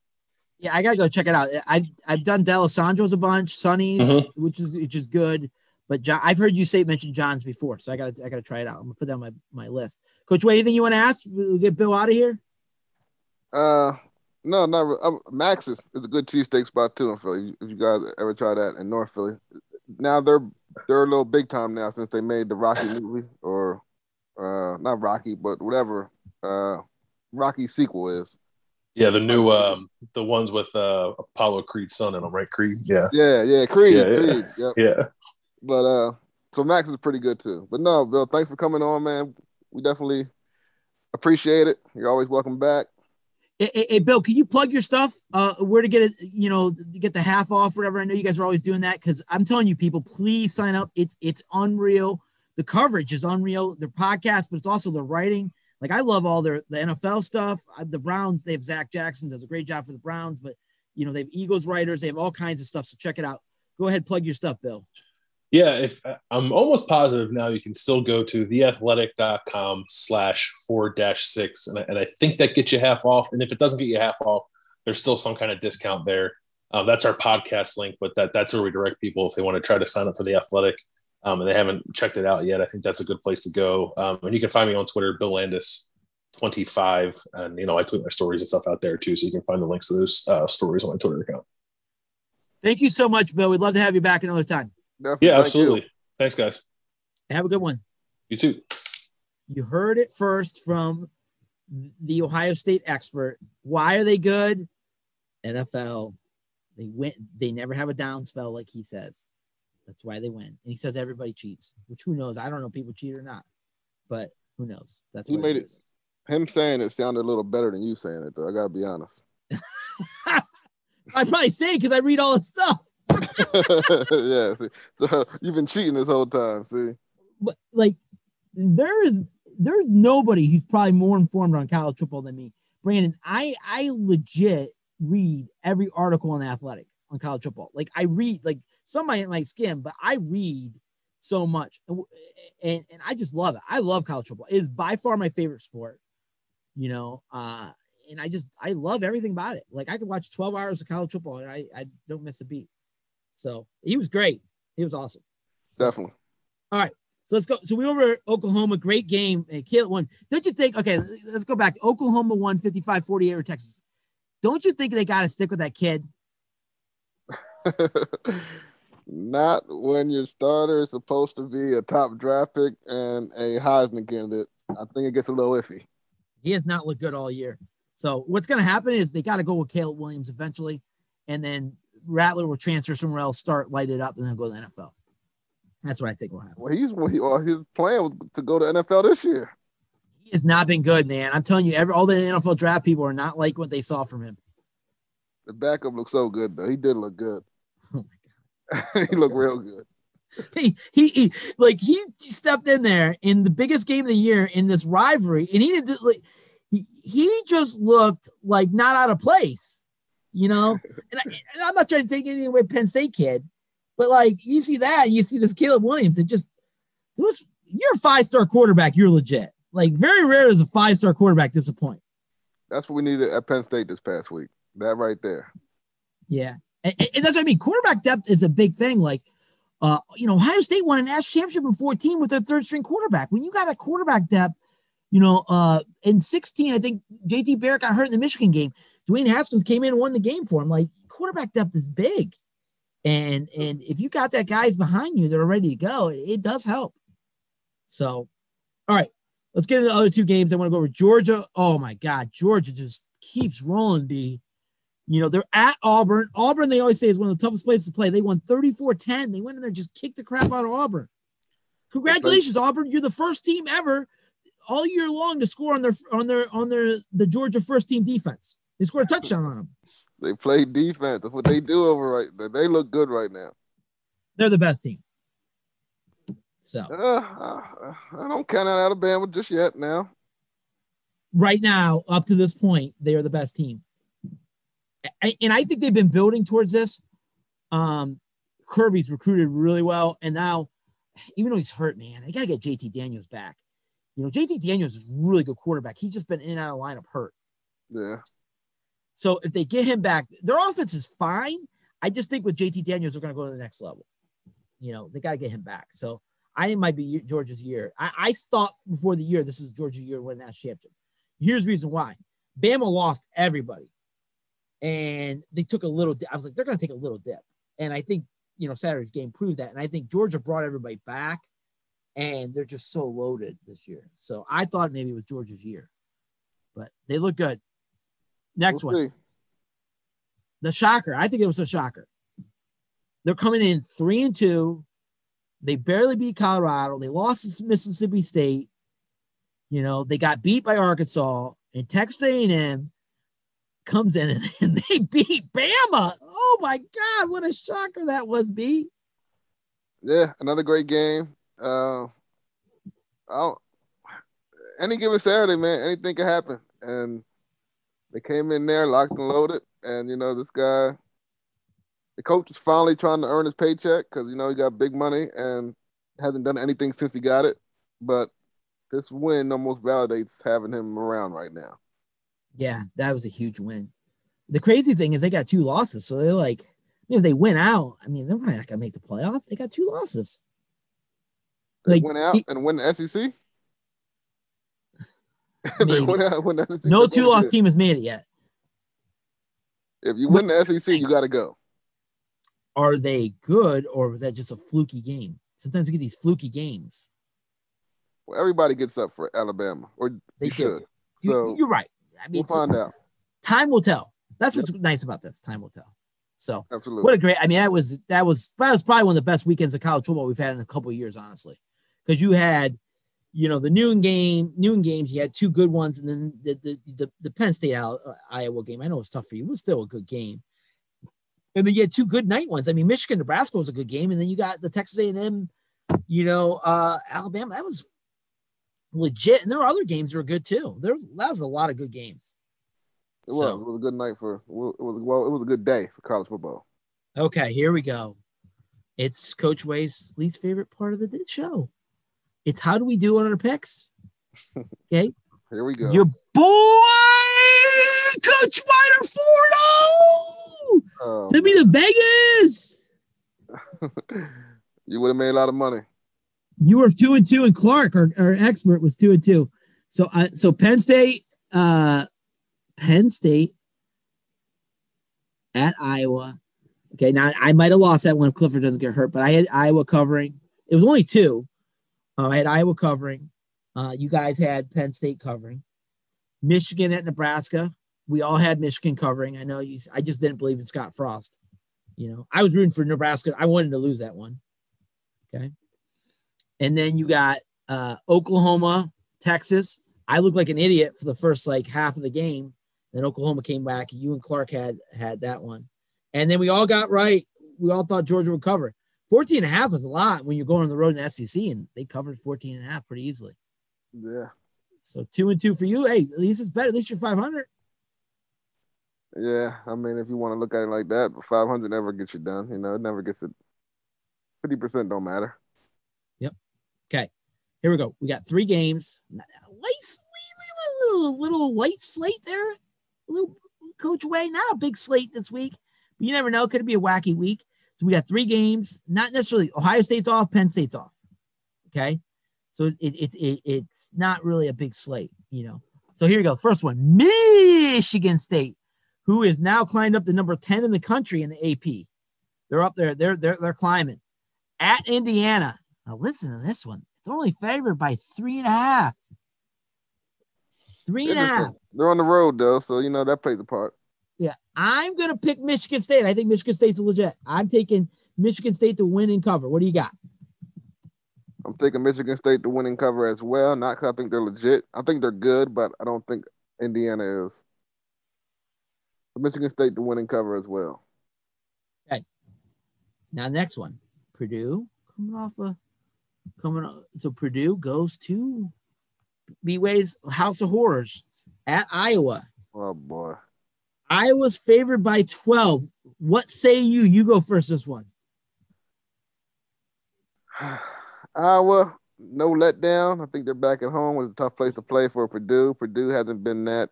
Yeah, I gotta go check it out. I've I've done Dalessandro's a bunch, Sonny's, mm-hmm. which is which is good. But John, I've heard you say mention John's before, so I got I got to try it out. I'm gonna put that on my, my list. Coach, what anything you want to ask? We'll get Bill out of here. Uh, no, not um, Max's is a good cheesesteak spot too in Philly. If you guys ever try that in North Philly, now they're they're a little big time now since they made the Rocky movie or uh not Rocky, but whatever uh Rocky sequel is. Yeah, the new um the ones with uh Apollo Creed's son in them, right? Creed. Yeah. Yeah, yeah, Creed. Yeah, Creed. Yep. yeah. But uh, so Max is pretty good too. But no, Bill, thanks for coming on, man. We definitely appreciate it. You're always welcome back. Hey, hey, hey, Bill, can you plug your stuff? Uh, where to get it? You know, get the half off, whatever. I know you guys are always doing that because I'm telling you, people, please sign up. It's it's unreal. The coverage is unreal. Their podcast, but it's also the writing. Like I love all their the NFL stuff. The Browns, they have Zac Jackson does a great job for the Browns, but you know they have Eagles writers. They have all kinds of stuff. So check it out. Go ahead, plug your stuff, Bill. Yeah, if I'm almost positive now, you can still go to theathletic.com slash four dash six. And, I think that gets you half off. And if it doesn't get you half off, there's still some kind of discount there. Um, that's our podcast link, but that that's where we direct people if they want to try to sign up for the athletic um, and they haven't checked it out yet. I think that's a good place to go. Um, and you can find me on Twitter, Bill Landis 25. And, you know, I tweet my stories and stuff out there too. So you can find the links to those uh, stories on my Twitter account. Thank you so much, Bill. We'd love to have you back another time. Definitely. Yeah, absolutely. Thank Thanks, guys. Have a good one. You too. You heard it first from the Ohio State expert. Why are they good? NFL. They win. They never have a down spell, like he says. That's why they win. And he says everybody cheats, which who knows? I don't know if people cheat or not, but who knows? That's what he made it. Him saying it sounded a little better than you saying it, though. I gotta be honest. I probably say it because I read all the stuff. yeah, see, so you've been cheating this whole time. See, but like there is there's nobody who's probably more informed on college football than me, Brandon. I I legit read every article on Athletic on college football. Like I read like some might like skim, but I read so much, and, and and I just love it. I love college football. It is by far my favorite sport. You know, uh, and I just I love everything about it. Like I could watch 12 hours of college football and I, I don't miss a beat. So he was great. He was awesome. Definitely. All right. So let's go. So we over Oklahoma. Great game. And Caleb won. Don't you think? Okay, let's go back. Oklahoma won 55 48 over Texas. Don't you think they got to stick with that kid? Not when your starter is supposed to be a top draft pick and a Heisman candidate. I think it gets a little iffy. He has not looked good all year. So what's going to happen is they got to go with Caleb Williams eventually, and then Rattler will transfer somewhere else, start light it up, and then go to the NFL. That's what I think will happen. Well, he's well, his plan was to go to NFL this year. He has not been good, man. I'm telling you, every all the NFL draft people are not like what they saw from him. The backup looks so good, though. He did look good. Oh my god, so he looked good. real good. He, he, he like he stepped in there in the biggest game of the year in this rivalry, and he did like he, he just looked like not out of place you know. And, I, am not trying to take anything away Penn State kid, but like you see that, you see this Caleb Williams. It just it was you're a five star quarterback. You're legit. Like very rare does a five star quarterback disappoint. That's what we needed at Penn State this past week. That right there. Yeah, and, and that's what I mean. Quarterback depth is a big thing. Like. Uh, you know, Ohio State won a national championship in 14 with their third string quarterback. When you got a quarterback depth, you know, uh, in 16, I think JT Barrett got hurt in the Michigan game. Dwayne Haskins came in and won the game for him. Like quarterback depth is big. And and if you got that guys behind you that are ready to go, it, does help. So, all right, let's get into the other two games. I want to go over Georgia. Oh my God, Georgia just keeps rolling. B, You know, they're at Auburn. Auburn, they always say, is one of the toughest places to play. They won 34 10. They went in there just kicked the crap out of Auburn. Congratulations, Auburn. You're the first team ever all year long to score on their on their on their the Georgia first team defense. They scored a touchdown on them. They play defense. That's what they do over right there. They look good right now. They're the best team. So uh, I don't count out Alabama just yet. Now, right now, up to this point, they are the best team, and I think they've been building towards this. Um, Kirby's recruited really well, and now, even though he's hurt, man, they gotta get JT Daniels back. You know, JT Daniels is really good quarterback. He's just been in and out of lineup hurt. Yeah. So if they get him back, their offense is fine. I just think with JT Daniels, they're going to go to the next level. You know, they got to get him back. So I think it might be Georgia's year. I, I thought before the year this is Georgia's year to that championship. Here's the reason why: Bama lost everybody, and they took a little. I was like, they're going to take a little dip, and I think you know Saturday's game proved that. And I think Georgia brought everybody back, and they're just so loaded this year. So I thought maybe it was Georgia's year, but they look good. Next we'll one. See. The shocker. I think it was a shocker. They're coming in three and two. They barely beat Colorado. They lost to Mississippi State. You know, they got beat by Arkansas and Texas A&M comes in and they beat Bama. Oh my God, what a shocker that was, B. Yeah, another great game. Uh, I'll, any given Saturday, man, anything can happen. And they came in there locked and loaded, and you know this guy, the coach is finally trying to earn his paycheck because you know he got big money and hasn't done anything since he got it. But this win almost validates having him around right now. Yeah, that was a huge win. The crazy thing is they got two losses, so they're like, if they win out, I mean, they're probably not gonna make the playoffs. They got two losses. They like, went out he, and win the SEC. no two loss team has made it yet. If you win the SEC, you got to go. Are they good, or was that just a fluky game? Sometimes we get these fluky games. Well, everybody gets up for Alabama, or they should. You, so you're right. I mean, we'll find out. Time will tell. That's what's yep. nice about this. Time will tell. So, Absolutely. what a great! I mean, that was that was that was probably one of the best weekends of college football we've had in a couple of years, honestly, because you had you know, the noon game, noon games, you had two good ones, and then the the the, the Penn State uh, Iowa game. I know it's tough for you, it was still a good game. And then you had two good night ones. I mean, Michigan, Nebraska was a good game, and then you got the Texas A&M, you know, uh, Alabama. That was legit, and there were other games that were good too. There was that was a lot of good games. It was. So, it was a good night for. It was well. It was a good day for college football. Okay, here we go. It's Coach Way's least favorite part of the show. It's how do we do on our picks? Okay. Here we go. Your boy, Coach Wider Fordo. Oh, Send me to Vegas. you would have made a lot of money. You were two and two, and Clark, our, our expert, was two and two. So, uh, so Penn State, uh, Penn State at Iowa. Okay, now I might have lost that one if Clifford doesn't get hurt, but I had Iowa covering. It was only two. Uh, I had Iowa covering. Uh, you guys had Penn State covering. Michigan at Nebraska. We all had Michigan covering. I know you. I just didn't believe in Scott Frost. You know, I was rooting for Nebraska. I wanted to lose that one. Okay. And then you got uh, Oklahoma, Texas. I looked like an idiot for the first like half of the game. Then Oklahoma came back. You and Clark had had that one. And then we all got right. We all thought Georgia would cover. 14 and a half is a lot when you're going on the road in SEC, and they covered 14 and a half pretty easily. Yeah. So two and two for you. Hey, at least it's better. At least you're 500. Yeah. I mean, if you want to look at it like that, 500 never gets you done. You know, it never gets it. 50% don't matter. Yep. Okay. Here we go. We got three games. Light, little, little light slate there. A little Coach Way, not a big slate this week. But you never know. Could it be a wacky week? So we got three games, not necessarily Ohio State's off, Penn State's off. Okay. So it, it, it, it's not really a big slate, you know. So here you go. First one Michigan State, who is now climbed up to number 10 in the country in the AP. They're up there, they're, they're, they're climbing at Indiana. Now, listen to this one. It's only favored by three and a half. Three and a half. They're on the road, though. So, you know, that plays a part. Yeah, I'm gonna pick Michigan State. I think Michigan State's legit. I'm taking Michigan State to win and cover. What do you got? I'm taking Michigan State to win and cover as well. Not because I think they're legit. I think they're good, but I don't think Indiana is. Michigan State to win and cover as well. Okay. Now next one, Purdue coming off a coming. Off, so Purdue goes to B-Way's House of Horrors at Iowa. Oh boy. Iowa's favored by 12. What say you? You go first this one. Iowa, no letdown. I think they're back at home. It's a tough place to play for Purdue. Purdue hasn't been that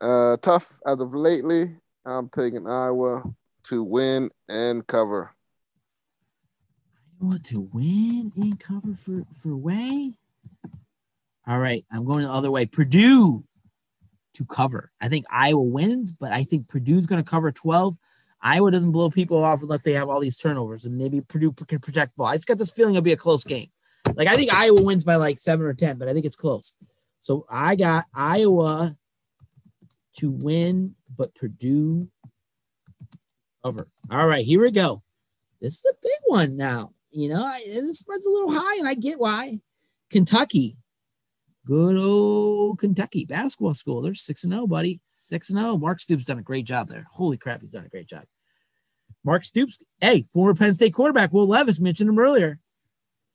uh, tough as of lately. I'm taking Iowa to win and cover. Iowa to win and cover for for Way. All right, I'm going the other way. Purdue to cover. I think Iowa wins, but I think Purdue's going to cover 12. Iowa doesn't blow people off unless they have all these turnovers, and maybe Purdue can protect ball. I just got this feeling it'll be a close game. Like I think Iowa wins by like seven or ten, but I think it's close. So I got Iowa to win, but Purdue cover. All right, here we go. This is a big one now. You know, I, the spread's a little high, and I get why. Kentucky, good old Kentucky basketball school. They're six and zero, buddy. Six and zero. Mark Stoops done a great job there. Holy crap, he's done a great job. Mark Stoops, hey, former Penn State quarterback Will Levis mentioned him earlier.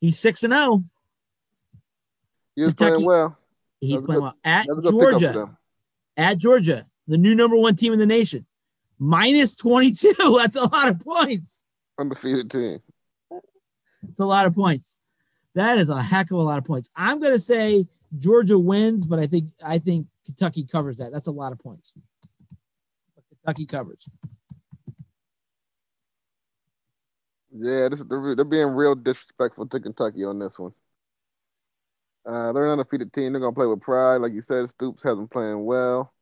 He's six and oh. zero. He's playing well. He's playing good, well at Georgia. At Georgia, the new number one team in the nation, minus twenty two. That's a lot of points. Undefeated team. It's a lot of points. That is a heck of a lot of points. I'm gonna say Georgia wins, but I think I think Kentucky covers that. That's a lot of points. Kentucky covers. Yeah, this, they're, they're being real disrespectful to Kentucky on this one. Uh, they're an undefeated team. They're gonna play with pride, like you said. Stoops hasn't playing well.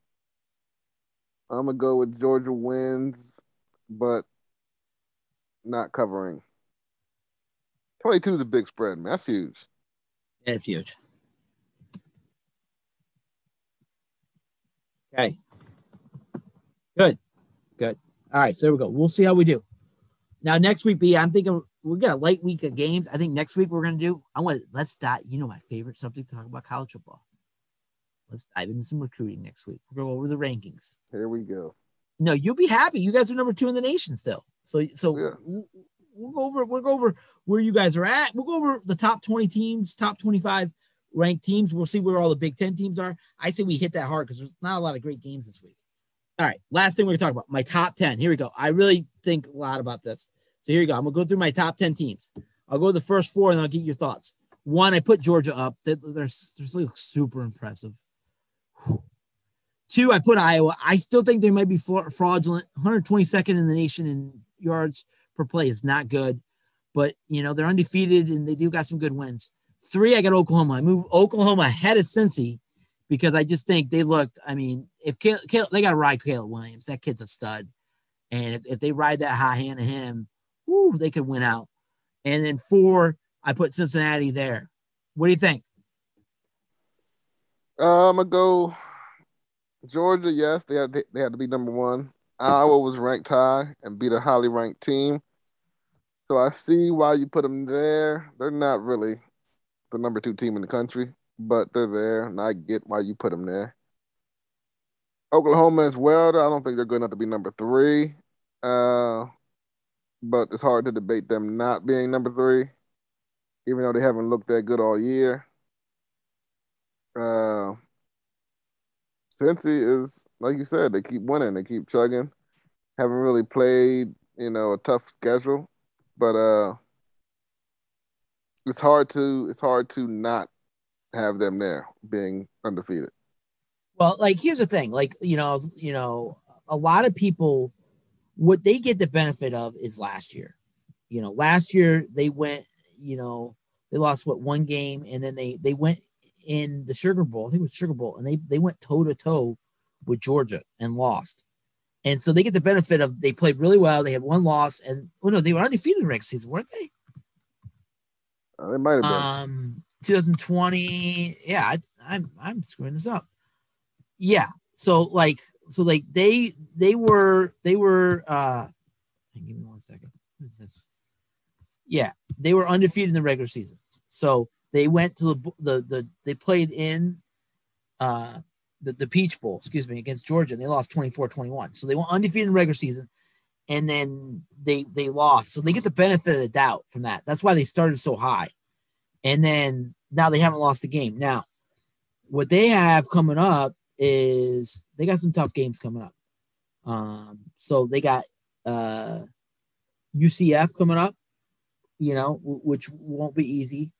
I'm gonna go with Georgia wins, but not covering. 22 is a big spread, man. That's huge. Yeah, it's huge. Okay. Good. Good. All right. So there we go. We'll see how we do. Now next week, B, I'm thinking we're gonna light week of games. I think next week we're gonna do. I want to let's dive. You know my favorite subject to talk about college football. Let's dive into some recruiting next week. We'll go over the rankings. Here we go. No, you'll be happy. You guys are number two in the nation still. So so yeah. we'll, we'll go over we'll go over where you guys are at. We'll go over the top 20 teams, top 25 ranked teams. We'll see where all the Big Ten teams are. I say we hit that hard because there's not a lot of great games this week. All right, last thing we're gonna talk about my top 10. Here we go. I really think a lot about this. So here you go. I'm gonna go through my top 10 teams. I'll go to the first four and I'll get your thoughts. One, I put Georgia up. They're, they're, they're super impressive. Two, I put Iowa. I still think they might be fraudulent. 122nd in the nation in yards per play is not good, but you know they're undefeated and they do got some good wins. Three, I got Oklahoma. I move Oklahoma ahead of Cincy because I just think they looked. I mean, if Caleb, they got to ride Caleb Williams, that kid's a stud, and if, if they ride that high hand of him, whoo, they could win out. And then four, I put Cincinnati there. What do you think? Uh, I'm gonna go Georgia. Yes, they had they had to be number one. Iowa was ranked high and beat a highly ranked team. So I see why you put them there. They're not really the number two team in the country, but they're there, and I get why you put them there. Oklahoma as well. I don't think they're good enough to be number three. Uh, but it's hard to debate them not being number three, even though they haven't looked that good all year. Uh, Cincy is like you said, they keep winning, they keep chugging. Haven't really played, you know, a tough schedule, but uh, it's hard to it's hard to not have them there being undefeated. Well, like here's the thing, like you know, you know, a lot of people, what they get the benefit of is last year. You know, last year they went, you know, they lost what one game, and then they they went in the Sugar Bowl. I think it was Sugar Bowl, and they they went toe to toe with Georgia and lost. And so they get the benefit of they played really well. They had one loss, and oh no, they were undefeated in regular season, weren't they? Uh, they might have been. Um, 2020. Yeah, I, I'm I'm screwing this up. Yeah. So like so like they they were they were uh give me one second. What is this? Yeah, they were undefeated in the regular season. So they went to the the the they played in uh the, the Peach Bowl, excuse me, against Georgia, and they lost 24-21. So they went undefeated in regular season, and then they they lost. So they get the benefit of the doubt from that. That's why they started so high. And then now they haven't lost a game. Now, what they have coming up is they got some tough games coming up. Um, so they got uh UCF coming up, you know, w- which won't be easy.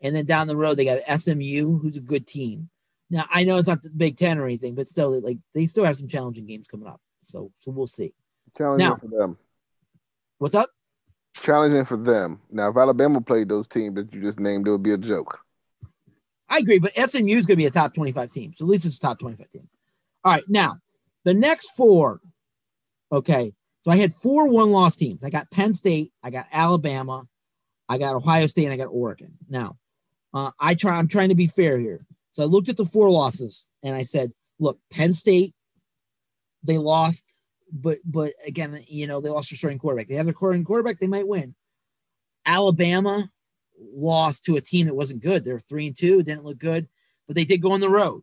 And then down the road, they got SMU, who's a good team. Now I know it's not the Big Ten or anything, but still, like they still have some challenging games coming up. So, so we'll see. Challenging Now- for them. What's up? Challenging for them. Now, if Alabama played those teams that you just named, it would be a joke. I agree, but SMU is going to be a top 25 team. So at least it's a top 25 team. All right. Now, the next four. Okay. So I had four one loss teams. I got Penn State, I got Alabama, I got Ohio State, and I got Oregon. Now, uh, I try, I'm trying to be fair here. So I looked at the four losses and I said, look, Penn State, they lost, but but again, you know, they lost their starting quarterback. They have their starting quarterback, they might win. Alabama, lost to a team that wasn't good. They're three and two, didn't look good, but they did go on the road.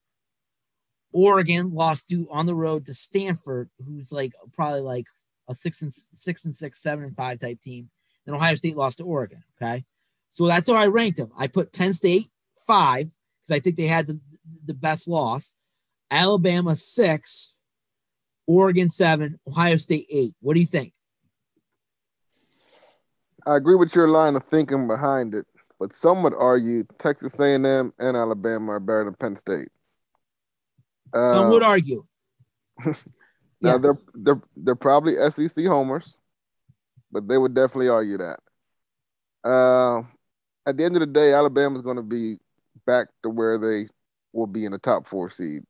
Oregon lost to on the road to Stanford, who's like probably like a six and six and six, seven and five type team. And Ohio State lost to Oregon. Okay. So that's how I ranked them. I put Penn State five because I think they had the, the best loss. Alabama six, Oregon seven, Ohio State eight. What do you think? I agree with your line of thinking behind it, but some would argue Texas A&M and Alabama are better than Penn State. Uh, Some would argue. Now Yes. they're they're they're probably SEC homers, but they would definitely argue that. Uh, at the end of the day, Alabama's going to be back to where they will be in the top four seed.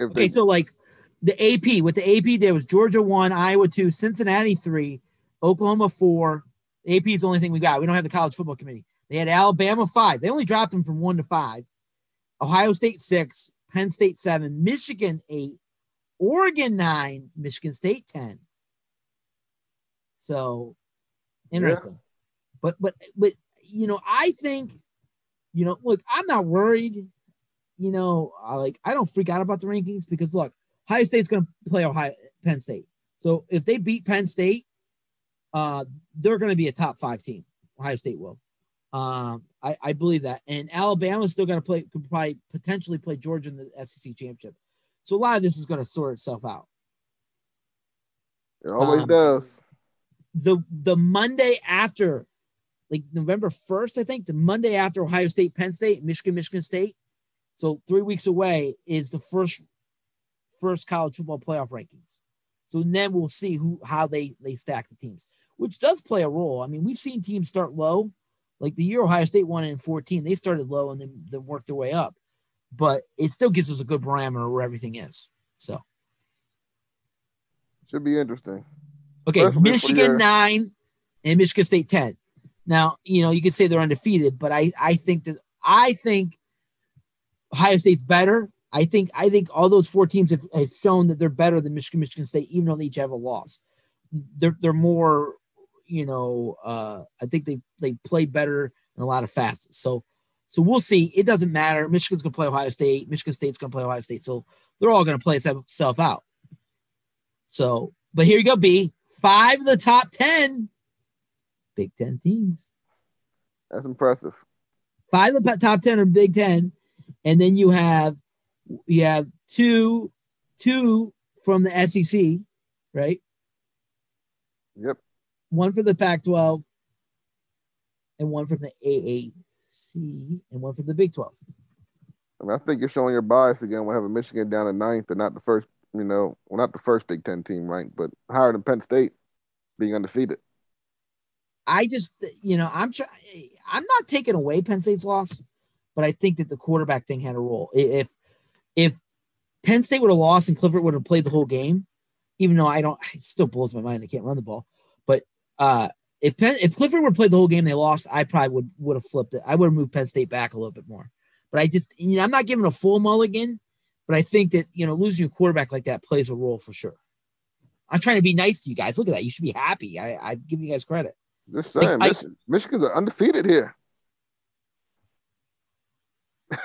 Okay, they, so like the AP, what the AP did was Georgia one, Iowa two, Cincinnati three, Oklahoma four. The AP is the only thing we got. We don't have the college football committee. They had Alabama five. They only dropped them from one to five. Ohio State six, Penn State seven, Michigan eight, Oregon nine, Michigan State ten. So interesting. But but but you know, I think, you know, look, I'm not worried. You know, I like I don't freak out about the rankings because look, Ohio State's going to play Ohio Penn State. So if they beat Penn State, uh, they're going to be a top five team. Ohio State will. Um, I, I believe that, and Alabama's still going to play, could probably potentially play Georgia in the SEC championship. So a lot of this is going to sort itself out. it always um, does. the the Monday after, like November first, I think the Monday after Ohio State, Penn State, Michigan, Michigan State. So three weeks away is the first first college football playoff rankings. So then we'll see who how they they stack the teams, which does play a role. I mean, we've seen teams start low, like the year Ohio State won in 14, they started low and then, then worked their way up. But it still gives us a good parameter where everything is. So Should be interesting. Okay, Especially Michigan your- nine and Michigan State ten. Now, you know, you could say they're undefeated, but I I think that I think Ohio State's better. I think I think all those four teams have, have shown that they're better than Michigan, Michigan State, even though they each have a loss. They're they're more, you know, uh, I think they they play better in a lot of facets. So so we'll see. It doesn't matter. Michigan's gonna play Ohio State. Michigan State's gonna play Ohio State. So they're all gonna play itself out. So, but here you go, B. Five of the top 10 Big Ten teams. That's impressive. Five of the top 10 are Big Ten. And then you have you have two, two from the SEC, right? Yep. One from the Pac-12 and one from the AAC and one from the Big 12. I mean, I think you're showing your bias again. We're having Michigan down at ninth and not the first, you know, well, not the first Big Ten team ranked, but higher than Penn State being undefeated. I just, you know, I'm trying. I'm not taking away Penn State's loss, but I think that the quarterback thing had a role. If if Penn State would have lost and Clifford would have played the whole game, even though I don't, it still blows my mind they can't run the ball. But uh, if Penn, if Clifford would have played the whole game, they lost. I probably would would have flipped it. I would have moved Penn State back a little bit more. But I just, you know, I'm not giving a full mulligan but I think that you know losing a quarterback like that plays a role for sure. I'm trying to be nice to you guys. Look at that. You should be happy. I, I'm giving you guys credit. Just saying, Like, I- Michigan's undefeated here.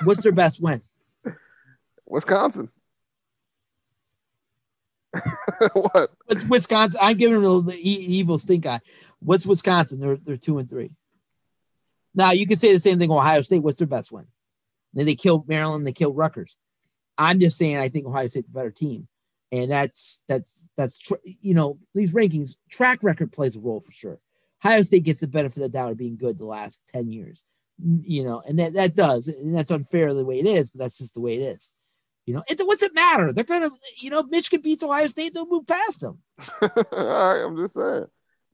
What's their best win? Wisconsin. what? What's Wisconsin? I'm giving them the evil stink eye. What's Wisconsin? They're they're two and three. Now you can say the same thing. Ohio State. What's their best win? Then they killed Maryland. They killed Rutgers. I'm just saying. I think Ohio State's a better team, and that's that's that's tr- you know these rankings track record plays a role for sure. Ohio State gets the benefit of the doubt of being good the last ten years, you know, and that that does, and that's unfair the way it is, but that's just the way it is. You know, it, what's it matter? They're gonna, you know, Michigan beats Ohio State, they'll move past them. All right, I'm just saying.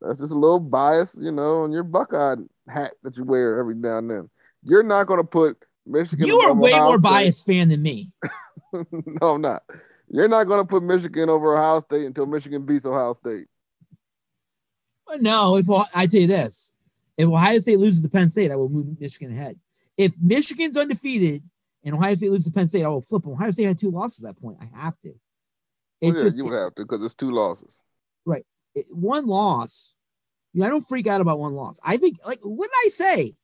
That's just a little bias, you know, on your Buckeye hat that you wear every now and then. You're not to put Michigan. You are way Ohio more State. biased fan than me. no, I'm not. You're not to put Michigan over Ohio State until Michigan beats Ohio State. No, if I tell you this, if Ohio State loses to Penn State, I will move Michigan ahead. If Michigan's undefeated and Ohio State loses to Penn State, I will flip them. Ohio State had two losses at that point. I have to. Well, It's yeah, just you would have to because it's two losses. it- one loss. You know, I don't freak out about one loss. I think, like, what did I say?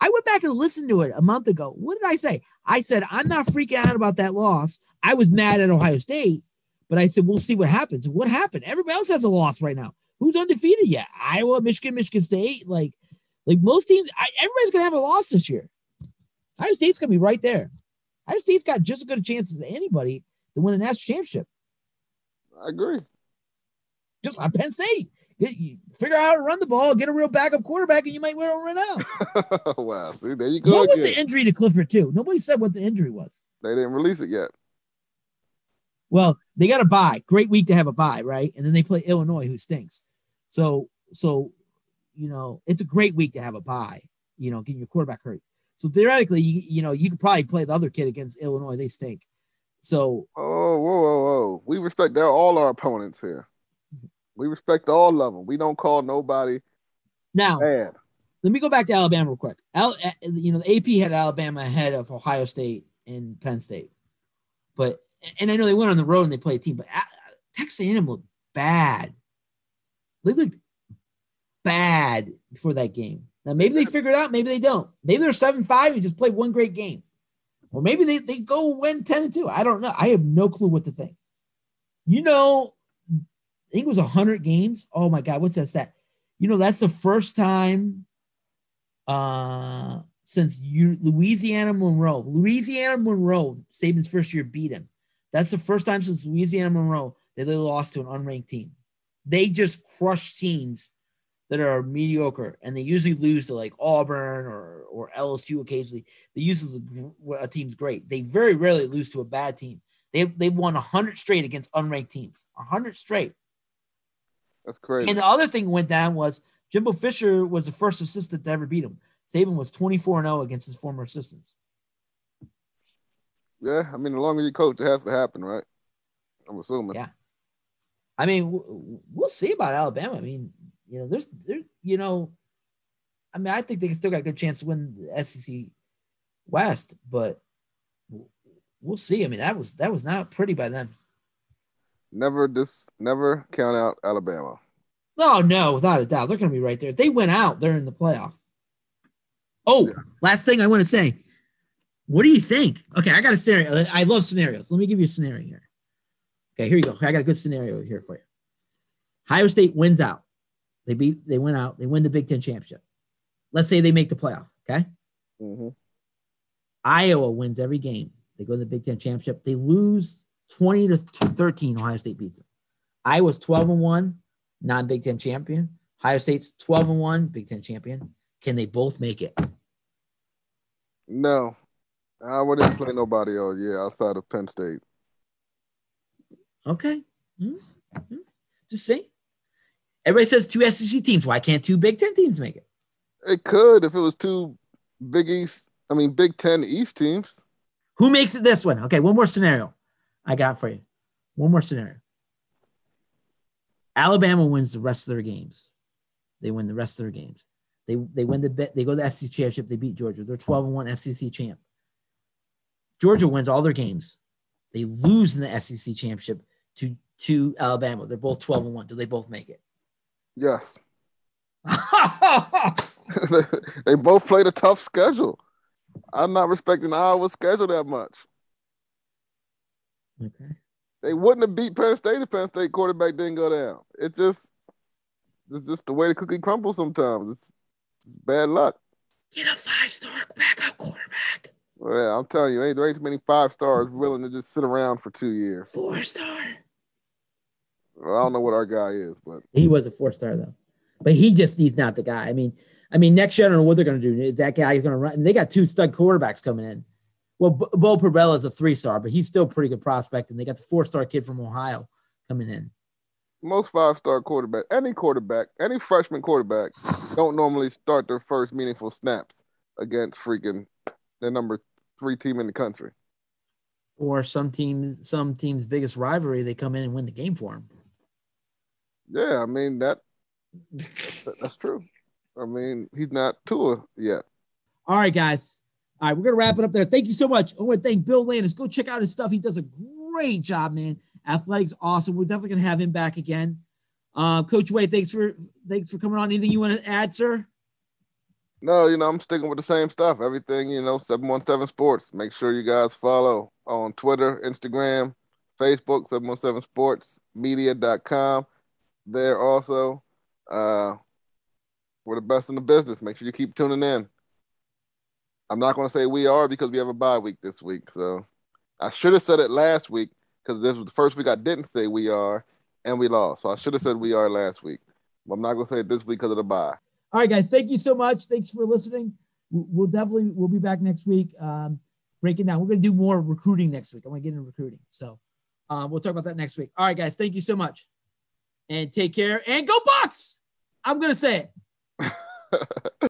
I went back and listened to it a month ago. What did I say? I said, I'm not freaking out about that loss. I was mad at Ohio State, but I said, we'll see what happens. What happened? Everybody else has a loss right now. Who's undefeated yet? Iowa, Michigan, Michigan State. Like, like most teams, I, everybody's going to have a loss this year. Ohio State's going to be right there. Ohio State's got just as good a chance as anybody to win a national championship. I agree. just on Penn State. Get, figure out how to run the ball, get a real backup quarterback, and you might win over now. wow. See, there you go. What was the injury to Clifford too? Nobody said what the injury was. they didn't release it yet. Well, they got a bye. Great week to have a bye, right? And then they play Illinois, who stinks. So, so you know, it's a great week to have a bye. You know, getting your quarterback hurt. So theoretically, you, you know, you could probably play the other kid against Illinois. They stink. So Oh, whoa, whoa, whoa. We respect all our opponents here. We respect all of them. We don't call nobody now, bad. let me go back to Alabama real quick. Al, uh, you know, the AP had Alabama ahead of Ohio State and Penn State, but and I know they went on the road and they played a team, but Texas A&M looked bad. They looked bad before that game. Now maybe they figure it out, maybe they don't. Maybe they're seven five and just play one great game, or maybe they they go win ten and two. I don't know. I have no clue what to think. You know, I think it was hundred games. Oh my God, what's that stat? You know, that's the first time uh since you Louisiana Monroe, Louisiana Monroe, Saban's first year beat him. That's the first time since Louisiana Monroe that they lost to an unranked team. They just crush teams that are mediocre, and they usually lose to like Auburn or or LSU occasionally. They usually a team's great. They very rarely lose to a bad team. They they won hundred straight against unranked teams, hundred straight. That's crazy. And the other thing went down was Jimbo Fisher was the first assistant to ever beat him. Saban was 24 0 against his former assistants. yeah, I mean, the longer you coach, it has to happen, right? I'm assuming. Yeah. I mean, we'll see about Alabama. I mean, you know, there's there, you know, I mean, I think they still got a good chance to win the SEC West, but we'll see. I mean, that was that was not pretty by them. Never this never count out Alabama. No, no, without a doubt, they're going to be right there. If they went out, they're in the playoff. Oh, Yeah. last thing I want to say. What do you think? Okay, I got a scenario. I love scenarios. Let me give you a scenario here. Okay, here you go. I got a good scenario here for you. Ohio State wins out. They beat. They win out. They win the Big Ten championship. Let's say they make the playoff. Okay. hmm Iowa wins every game. They go to the Big Ten championship. They lose 20 to 13. Ohio State beats them. Iowa's 12 and 1, non Big Ten champion. Ohio State's 12 and 1, Big Ten champion. Can they both make it? No, I wouldn't play nobody else. Yeah, outside of Penn State. Okay. Hmm? Hmm? Just saying. Everybody says two SEC teams. Why can't two Big Ten teams make it? It could if it was two Big East. I mean, Big Ten East teams. Who makes it this one? Okay, one more scenario I got for you. One more scenario. Alabama wins the rest of their games. They win the rest of their games. They they win the bet. They go to the SEC championship. They beat Georgia. They're 12 and 1 SEC champ. Georgia wins all their games. They lose in the SEC championship to to Alabama. They're both 12 and 1. Do they both make it? Yes. they both played a tough schedule. I'm not respecting Iowa's schedule that much. Okay. They wouldn't have beat Penn State if Penn State quarterback didn't go down. It just it's just the way the cookie crumbles sometimes. It's bad luck. Get a five star backup quarterback. Well, I'm telling you, ain't there ain't too many five stars willing to just sit around for two years. Four star. I don't know what our guy is, but he was a four star though. But he just he's not the guy. I mean, I mean, next year I don't know what they're going to do. That guy is going to run. And they got two stud quarterbacks coming in. Well, Beau Pribula is a three star, but he's still a pretty good prospect. And they got the four star kid from Ohio coming in. Most five star quarterback, any quarterback, any freshman quarterback, don't normally start their first meaningful snaps against freaking the number three team in the country. Or some team, some team's biggest rivalry, they come in and win the game for them. Yeah, I mean that. That's true. I mean, he's not Tua yet. All right, guys. All right, we're gonna wrap it up there. Thank you so much. I want to thank Bill Landis. Go check out his stuff. He does a great job, man. Athletics awesome. We're definitely gonna have him back again. Um, Coach Wade, thanks for thanks for coming on. Anything you want to add, sir? No, you know, I'm sticking with the same stuff. Everything, you know, 717 Sports. Make sure you guys follow on Twitter, Instagram, Facebook, 717 Sports, media.com. There also. Uh, we're the best in the business. Make sure you keep tuning in. I'm not going to say we are because we have a bye week this week. So I should have said it last week because this was the first week I didn't say we are and we lost. So I should have said we are last week. But I'm not going to say it this week because of the bye. All right, guys. Thank you so much. Thanks for listening. We'll definitely we'll be back next week. Um, breaking down. We're going to do more recruiting next week. I want to get into recruiting. So um, we'll talk about that next week. All right, guys. Thank you so much. And take care and go Bucks. I'm to say it.